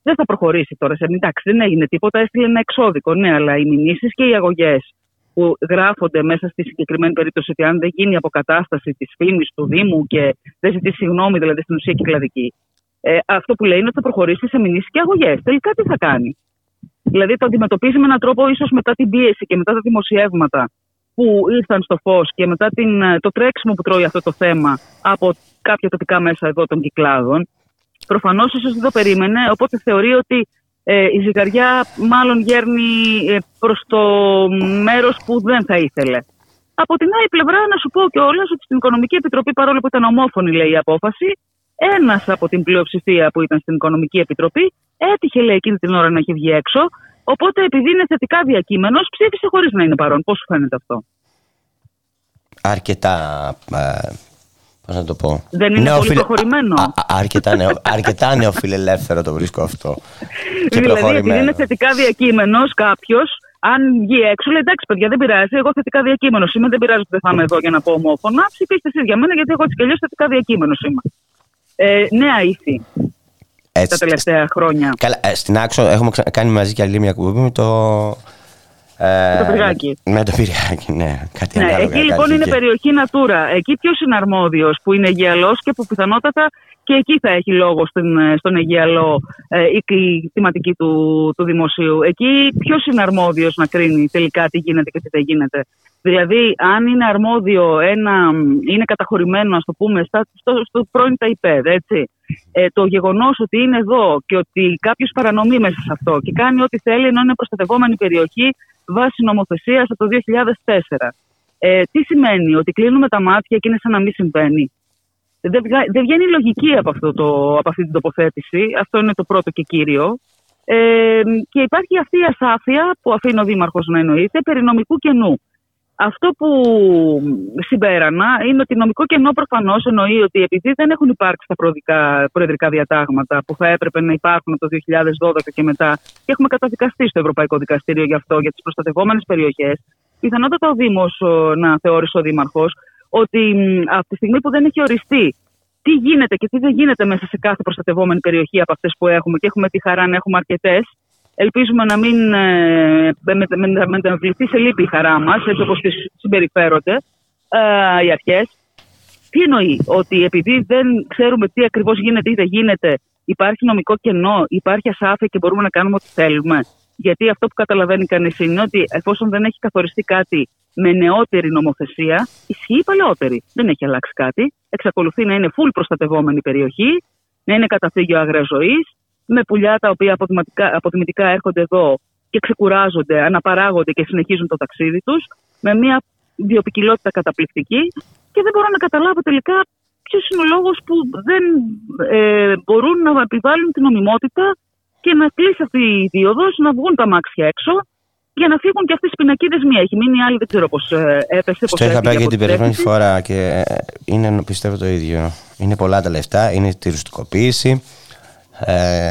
Speaker 15: δεν θα προχωρήσει τώρα. Σε, εντάξει, δεν έγινε τίποτα, έστειλε ένα εξώδικο. Ναι, αλλά οι μηνύσεις και οι αγωγές που γράφονται μέσα στη συγκεκριμένη περίπτωση ότι αν δεν γίνει αποκατάσταση της φήμης του Δήμου και δεν ζητήσει συγγνώμη, δηλαδή στην ουσία κυκλαδική, ε, αυτό που λέει είναι ότι θα προχωρήσει σε μηνύσεις και αγωγές. Τελικά τι θα κάνει; Δηλαδή το αντιμετωπίζει με έναν τρόπο ίσως μετά την πίεση και μετά τα δημοσιεύματα που ήρθαν στο φως και μετά την, το τρέξιμο που τρώει αυτό το θέμα από κάποια τοπικά μέσα εδώ των κυκλάδων, προφανώς ίσως δεν το περίμενε. Οπότε θεωρεί ότι ε, η ζυγαριά μάλλον γέρνει ε, προς το μέρος που δεν θα ήθελε. Από την άλλη πλευρά, να σου πω κιόλας ότι στην Οικονομική Επιτροπή, παρόλο που ήταν ομόφωνη λέει, η απόφαση, ένας από την πλειοψηφία που ήταν στην Οικονομική Επιτροπή έτυχε λέει, εκείνη την ώρα να έχει βγει έξω. Οπότε, επειδή είναι θετικά διακείμενος, ψήφισε χωρίς να είναι παρόν. Πώς σου φαίνεται αυτό;
Speaker 2: Αρκετά ε, Πώς να το πω;
Speaker 15: Δεν είναι πολύ προχωρημένο. Α,
Speaker 2: α, αρκετά, νεο, αρκετά νεοφιλελεύθερο το βρίσκω αυτό.
Speaker 15: και δηλαδή, επειδή είναι θετικά διακείμενος κάποιος, αν βγει έξω, λέει εντάξει, παιδιά, δεν πειράζει. Εγώ θετικά διακείμενος είμαι. Δεν πειράζει που δεν θα είμαι εδώ για να πω ομόφωνα. Ψηφίστε εσείς για μένα, γιατί εγώ έτσι κι αλλιώς θετικά διακείμενος είμαι. Ε, νέα ήθη. Έτσι, τα τελευταία χρόνια.
Speaker 2: Καλά, ε, στην Άξο έχουμε κάνει μαζί και άλλη μια κουμπί με το
Speaker 15: ε, το πυργάκι.
Speaker 2: Με το πυργάκι, ναι. Κάτι
Speaker 15: ναι εκεί λοιπόν είναι περιοχή Natura. Εκεί ποιος είναι αρμόδιος που είναι Αιγιαλός και που πιθανότατα και εκεί θα έχει λόγο στην, στον Αιγιαλό ε, η θεματική του, του δημοσίου. Εκεί ποιος είναι αρμόδιος να κρίνει τελικά τι γίνεται και τι δεν γίνεται. Δηλαδή, αν είναι αρμόδιο ένα, είναι καταχωρημένο, ας το πούμε, στο, στο πρώην ΤΑΙΠΕΔ, έτσι. Ε, το γεγονός ότι είναι εδώ και ότι κάποιος παρανομεί μέσα σε αυτό και κάνει ό,τι θέλει ενώ είναι προστατευόμενη περιοχή βάσει νομοθεσίας από το 2004. Ε, τι σημαίνει, ότι κλείνουμε τα μάτια και είναι σαν να μην συμβαίνει; Δεν, δεν βγαίνει λογική από, αυτό το, από αυτή την τοποθέτηση. Αυτό είναι το πρώτο και κύριο. Ε, και υπάρχει αυτή η ασάφεια που αφήνει ο Δήμαρχος να εννοείται περί νομικού κενού. Αυτό που συμπέρανα είναι ότι νομικό κενό προφανώς εννοεί ότι επειδή δεν έχουν υπάρξει τα προεδρικά διατάγματα που θα έπρεπε να υπάρχουν από το 2012 και μετά και έχουμε καταδικαστεί στο Ευρωπαϊκό Δικαστήριο γι' αυτό, για τις προστατευόμενες περιοχές, πιθανότατα ο Δήμος να θεώρησε ο Δήμαρχος ότι από τη στιγμή που δεν έχει οριστεί τι γίνεται και τι δεν γίνεται μέσα σε κάθε προστατευόμενη περιοχή από αυτές που έχουμε και έχουμε τη χαρά να έχουμε αρκετές, Ελπίζουμε να μην ε, μεταβληθεί σε λύπη η χαρά μας, έτσι όπως συμπεριφέρονται ε, οι αρχές. Τι εννοεί, ότι επειδή δεν ξέρουμε τι ακριβώς γίνεται ή δεν γίνεται, υπάρχει νομικό κενό, υπάρχει ασάφεια και μπορούμε να κάνουμε ό,τι θέλουμε. Γιατί αυτό που καταλαβαίνει κανείς είναι ότι εφόσον δεν έχει καθοριστεί κάτι με νεότερη νομοθεσία, ισχύει η παλαιότερη. Δεν έχει αλλάξει κάτι. Εξακολουθεί να είναι full προστατευόμενη περιοχή, να είναι καταφύγιο άγρια ζωής, με πουλιά τα οποία αποδημητικά έρχονται εδώ και ξεκουράζονται, αναπαράγονται και συνεχίζουν το ταξίδι τους, με μια βιοπικιλότητα καταπληκτική. Και δεν μπορώ να καταλάβω τελικά ποιος είναι ο λόγος που δεν ε, μπορούν να επιβάλλουν την νομιμότητα και να κλείσει αυτή η δίωδος, να βγουν τα μάξια έξω για να φύγουν και αυτέ οι πινακίδε μία. Έχει μείνει άλλη, δεν ξέρω πώς ε, έπεσε.
Speaker 2: Στο είχα πει και την προηγούμενη φορά και ε, είναι πιστεύω το ίδιο. Είναι πολλά τα λεφτά, είναι τη ρουστικοποίηση. Ε,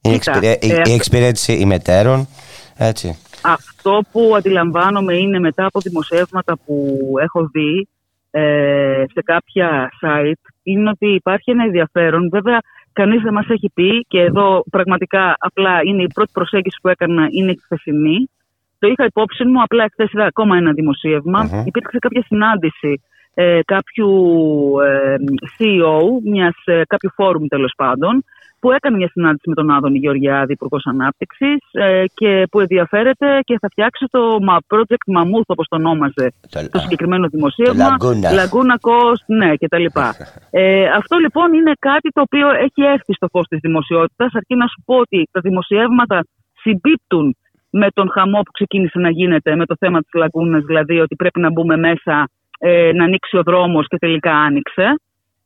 Speaker 2: η, εξυπηρέ... η ε, εξυπηρέτηση ημετέρων. Έτσι.
Speaker 15: Αυτό που αντιλαμβάνομαι είναι μετά από δημοσιεύματα που έχω δει ε, σε κάποια site είναι ότι υπάρχει ένα ενδιαφέρον. Βέβαια, κανείς δεν μας έχει πει και εδώ πραγματικά απλά είναι η πρώτη προσέγγιση που έκανα είναι η χθεσινή. Το είχα υπόψη μου, απλά χθες είδα ακόμα ένα δημοσίευμα. Uh-huh. Υπήρξε κάποια συνάντηση ε, κάποιου ε, CEO, μιας, ε, κάποιου φόρουμ τέλος πάντων, που έκανε μια συνάντηση με τον Άδωνη Γεωργιάδη, Υπουργός Ανάπτυξης, ε, και που ενδιαφέρεται και θα φτιάξει το project Mammoth, όπως το ονόμαζε, το, συγκεκριμένο δημοσίευμα. Λαγκούνας Coast, ναι, κτλ. ε, αυτό λοιπόν είναι κάτι το οποίο έχει έρθει στο φως της δημοσιότητας. Αρκεί να σου πω ότι τα δημοσιεύματα συμπίπτουν με τον χαμό που ξεκίνησε να γίνεται με το θέμα της Λαγκούνας, δηλαδή ότι πρέπει να μπούμε μέσα, ε, να ανοίξει ο δρόμος και τελικά άνοιξε.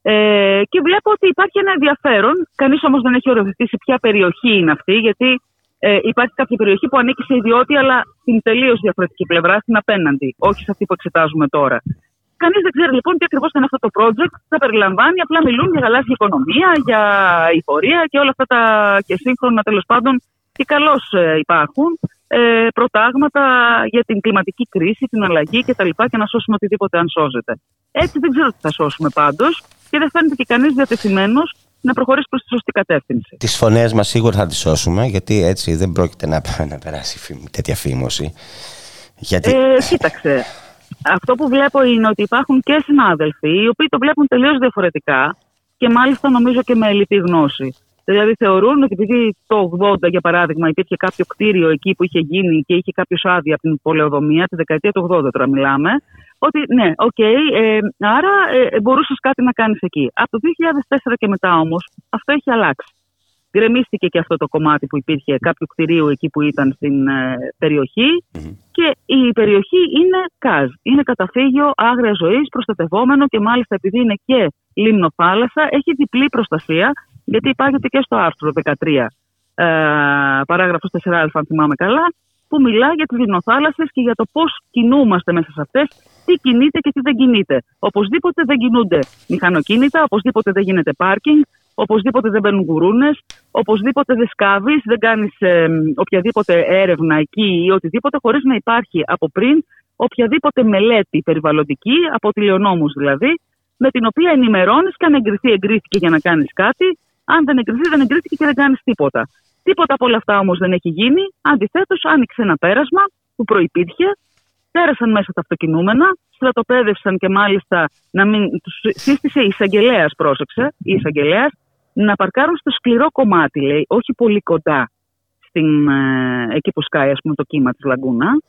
Speaker 15: Ε, και βλέπω ότι υπάρχει ένα ενδιαφέρον. Κανείς όμως δεν έχει οριοθετήσει ποια περιοχή είναι αυτή, γιατί ε, υπάρχει κάποια περιοχή που ανήκει σε ιδιώτη, αλλά στην τελείως διαφορετική πλευρά, στην απέναντι, όχι σε αυτή που εξετάζουμε τώρα. Κανείς δεν ξέρει λοιπόν τι ακριβώς είναι αυτό το project. Θα περιλαμβάνει, απλά μιλούν για γαλάζια οικονομία, για εφορία και όλα αυτά τα και σύγχρονα τέλος πάντων και καλώς ε, υπάρχουν ε, προτάγματα για την κλιματική κρίση, την αλλαγή κτλ. Και, και να σώσουμε οτιδήποτε αν σώζεται. Έτσι δεν ξέρω τι θα σώσουμε πάντως και δεν φαίνεται και κανείς διατεθειμένος να προχωρήσει προς τη σωστή κατεύθυνση.
Speaker 2: Τις φωνές μας σίγουρα θα τις σώσουμε, γιατί έτσι δεν πρόκειται να, να περάσει τέτοια φήμωση. Γιατί...
Speaker 15: Ε, κοίταξε. Αυτό που βλέπω είναι ότι υπάρχουν και συνάδελφοι οι οποίοι το βλέπουν τελείως διαφορετικά και μάλιστα νομίζω και με ελληπή γνώση. Δηλαδή θεωρούν ότι επειδή το 80 για παράδειγμα υπήρχε κάποιο κτίριο εκεί που είχε γίνει και είχε κάποιος άδεια από την πολεοδομία, τη δεκαετία του 80 τώρα μιλάμε, ότι ναι, οκ, okay, ε, άρα ε, μπορούσες κάτι να κάνεις εκεί. Από το 2004 και μετά όμως αυτό έχει αλλάξει. Γκρεμίστηκε και αυτό το κομμάτι που υπήρχε κάποιου κτηρίου εκεί που ήταν στην ε, περιοχή και η περιοχή είναι ΚΑΖ. Είναι καταφύγιο άγριας ζωής, προστατευόμενο και μάλιστα επειδή είναι και λιμνοθάλασσα, έχει διπλή προστασία γιατί υπάρχει και στο άρθρο 13, ε, παράγραφος 4α αν θυμάμαι καλά, που μιλά για τις λιμνοθάλασσες και για το πώς κινούμαστε μέσα σε αυτές, τι κινείται και τι δεν κινείται. Οπωσδήποτε δεν κινούνται μηχανοκίνητα, οπωσδήποτε δεν γίνεται πάρκινγκ, οπωσδήποτε δεν μπαίνουν γουρούνες, οπωσδήποτε δεν σκάβεις, δεν κάνεις ε, οποιαδήποτε έρευνα εκεί ή οτιδήποτε, χωρίς να υπάρχει από πριν οποιαδήποτε μελέτη περιβαλλοντική, από τηλεονόμους δηλαδή, με την οποία ενημερώνεις και αν εγκριθεί, εγκρίθηκε για να κάνεις κάτι, αν δεν εγκριθεί, δεν εγκρίθηκε και δεν κάνεις τίποτα. Τίποτα από όλα αυτά όμως δεν έχει γίνει. Αντιθέτως, άνοιξε ένα πέρασμα που προπήρχε, πέρασαν μέσα τα αυτοκινούμενα, στρατοπέδευσαν και μάλιστα να μην. Τους σύστησε η εισαγγελέας, πρόσεξε, η εισαγγελέας, να παρκάρουν στο σκληρό κομμάτι, λέει, όχι πολύ κοντά στην, ε, εκεί που σκάει ας πούμε, το κύμα της Λαγκούνα.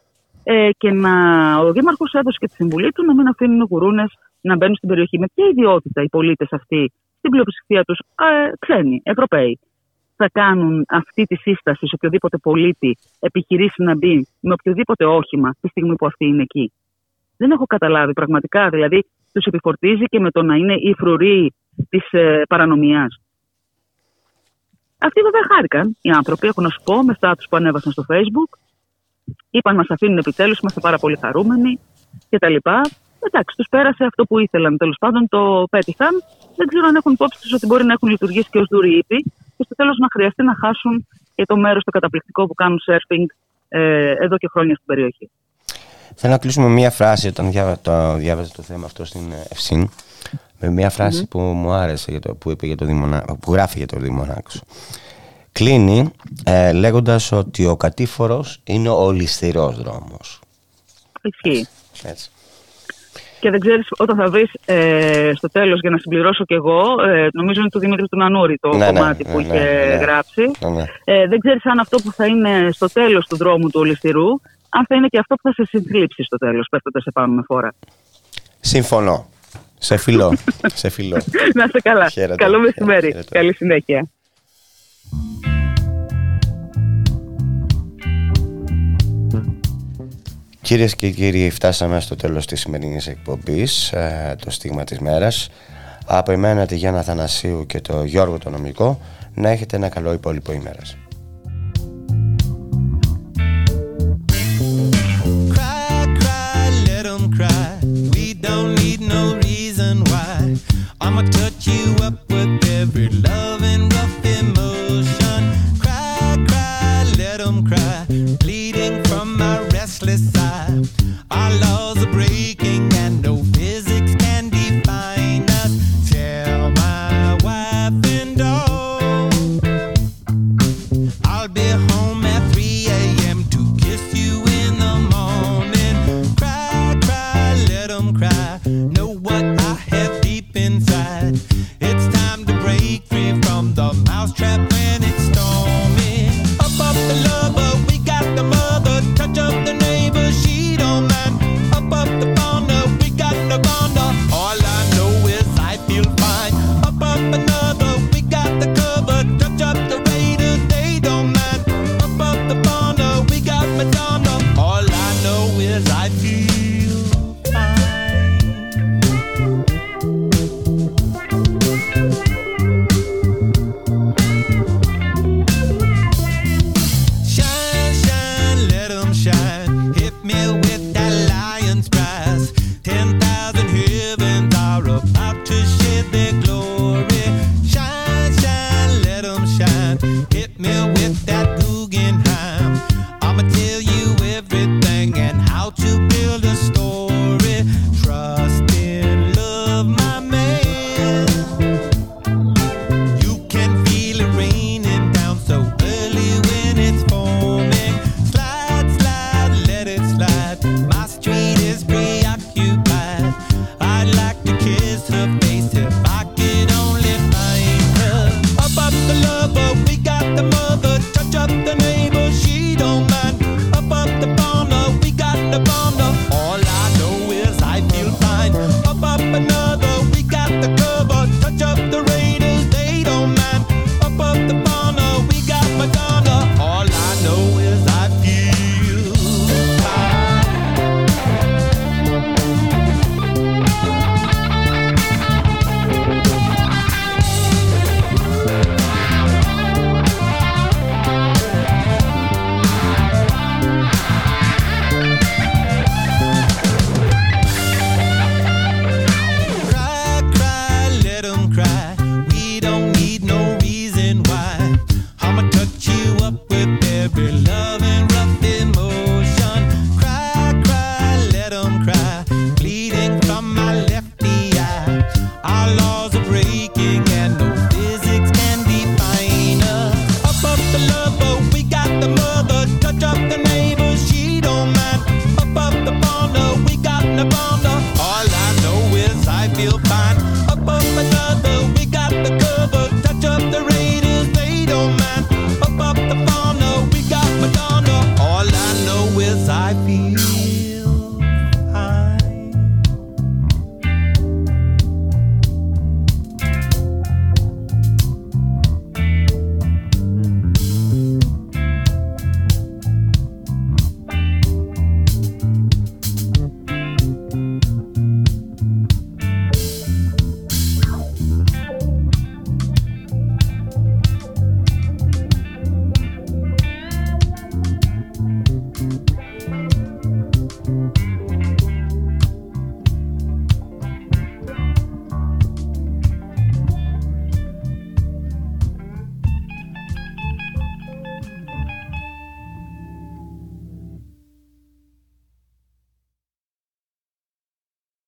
Speaker 15: Ε, και να, ο Δήμαρχος έδωσε και τη συμβουλή του να μην αφήνουν γουρούνες να μπαίνουν στην περιοχή. Με ποια ιδιότητα οι πολίτες αυτοί στην πλειοψηφία τους ε, ξένοι, Ευρωπαίοι, θα κάνουν αυτή τη σύσταση σε οποιοδήποτε πολίτη επιχειρήσει να μπει με οποιοδήποτε όχημα τη στιγμή που αυτή είναι εκεί. Δεν έχω καταλάβει πραγματικά. Δηλαδή, τους επιφορτίζει και με το να είναι η φρουροί της ε, παρανομία. Αυτοί βέβαια χάρηκαν οι άνθρωποι, έχω να σου πω, με στάτους που ανέβασαν στο Facebook. Είπαν μας αφήνουν επιτέλους, είμαστε πάρα πολύ χαρούμενοι κτλ. Εντάξει, τους πέρασε αυτό που ήθελαν. Τέλος πάντων το πέτυχαν. Δεν ξέρω αν έχουν υπόψη τους ότι μπορεί να έχουν λειτουργήσει και ως δουριήπη και στο τέλος να χρειαστεί να χάσουν και το μέρος το καταπληκτικό που κάνουν surfing ε, εδώ και χρόνια στην περιοχή.
Speaker 2: Θέλω να κλείσουμε μία φράση όταν το διάβαζα το θέμα αυτό στην Ευσύν. Με μία φραση που μου άρεσε για το, που, είπε για το που γράφει για το Δημονάκο. Κλείνει ε, λέγοντας ότι ο κατήφορος είναι ο ληστηρός δρόμος.
Speaker 15: Ισχύει.
Speaker 2: Έτσι.
Speaker 15: Και δεν ξέρεις όταν θα βρεις ε, στο τέλος, για να συμπληρώσω κι εγώ, ε, νομίζω είναι του Δημήτρη του Νανούρη το ναι, ναι κομμάτι ναι, που ναι, είχε ναι, γράψει. Ε, δεν ξέρεις αν αυτό που θα είναι στο τέλος του δρόμου του ολιστηρού, αν θα είναι και αυτό που θα σε συντλήψει στο τέλος, πέφτοντας επάνω με φόρα.
Speaker 2: Συμφωνώ. Σε φιλό. σε φιλό.
Speaker 15: να είστε καλά. Καλό μεσημέρι. Καλή συνέχεια.
Speaker 2: Κυρίες και κύριοι, φτάσαμε στο τέλος της σημερινής εκπομπής, ε, το στίγμα της μέρας. Από εμένα τη Γιάννα Θανασίου και το Γιώργο το Νομικό, να έχετε ένα καλό υπόλοιπο ημέρας. Our laws are breaking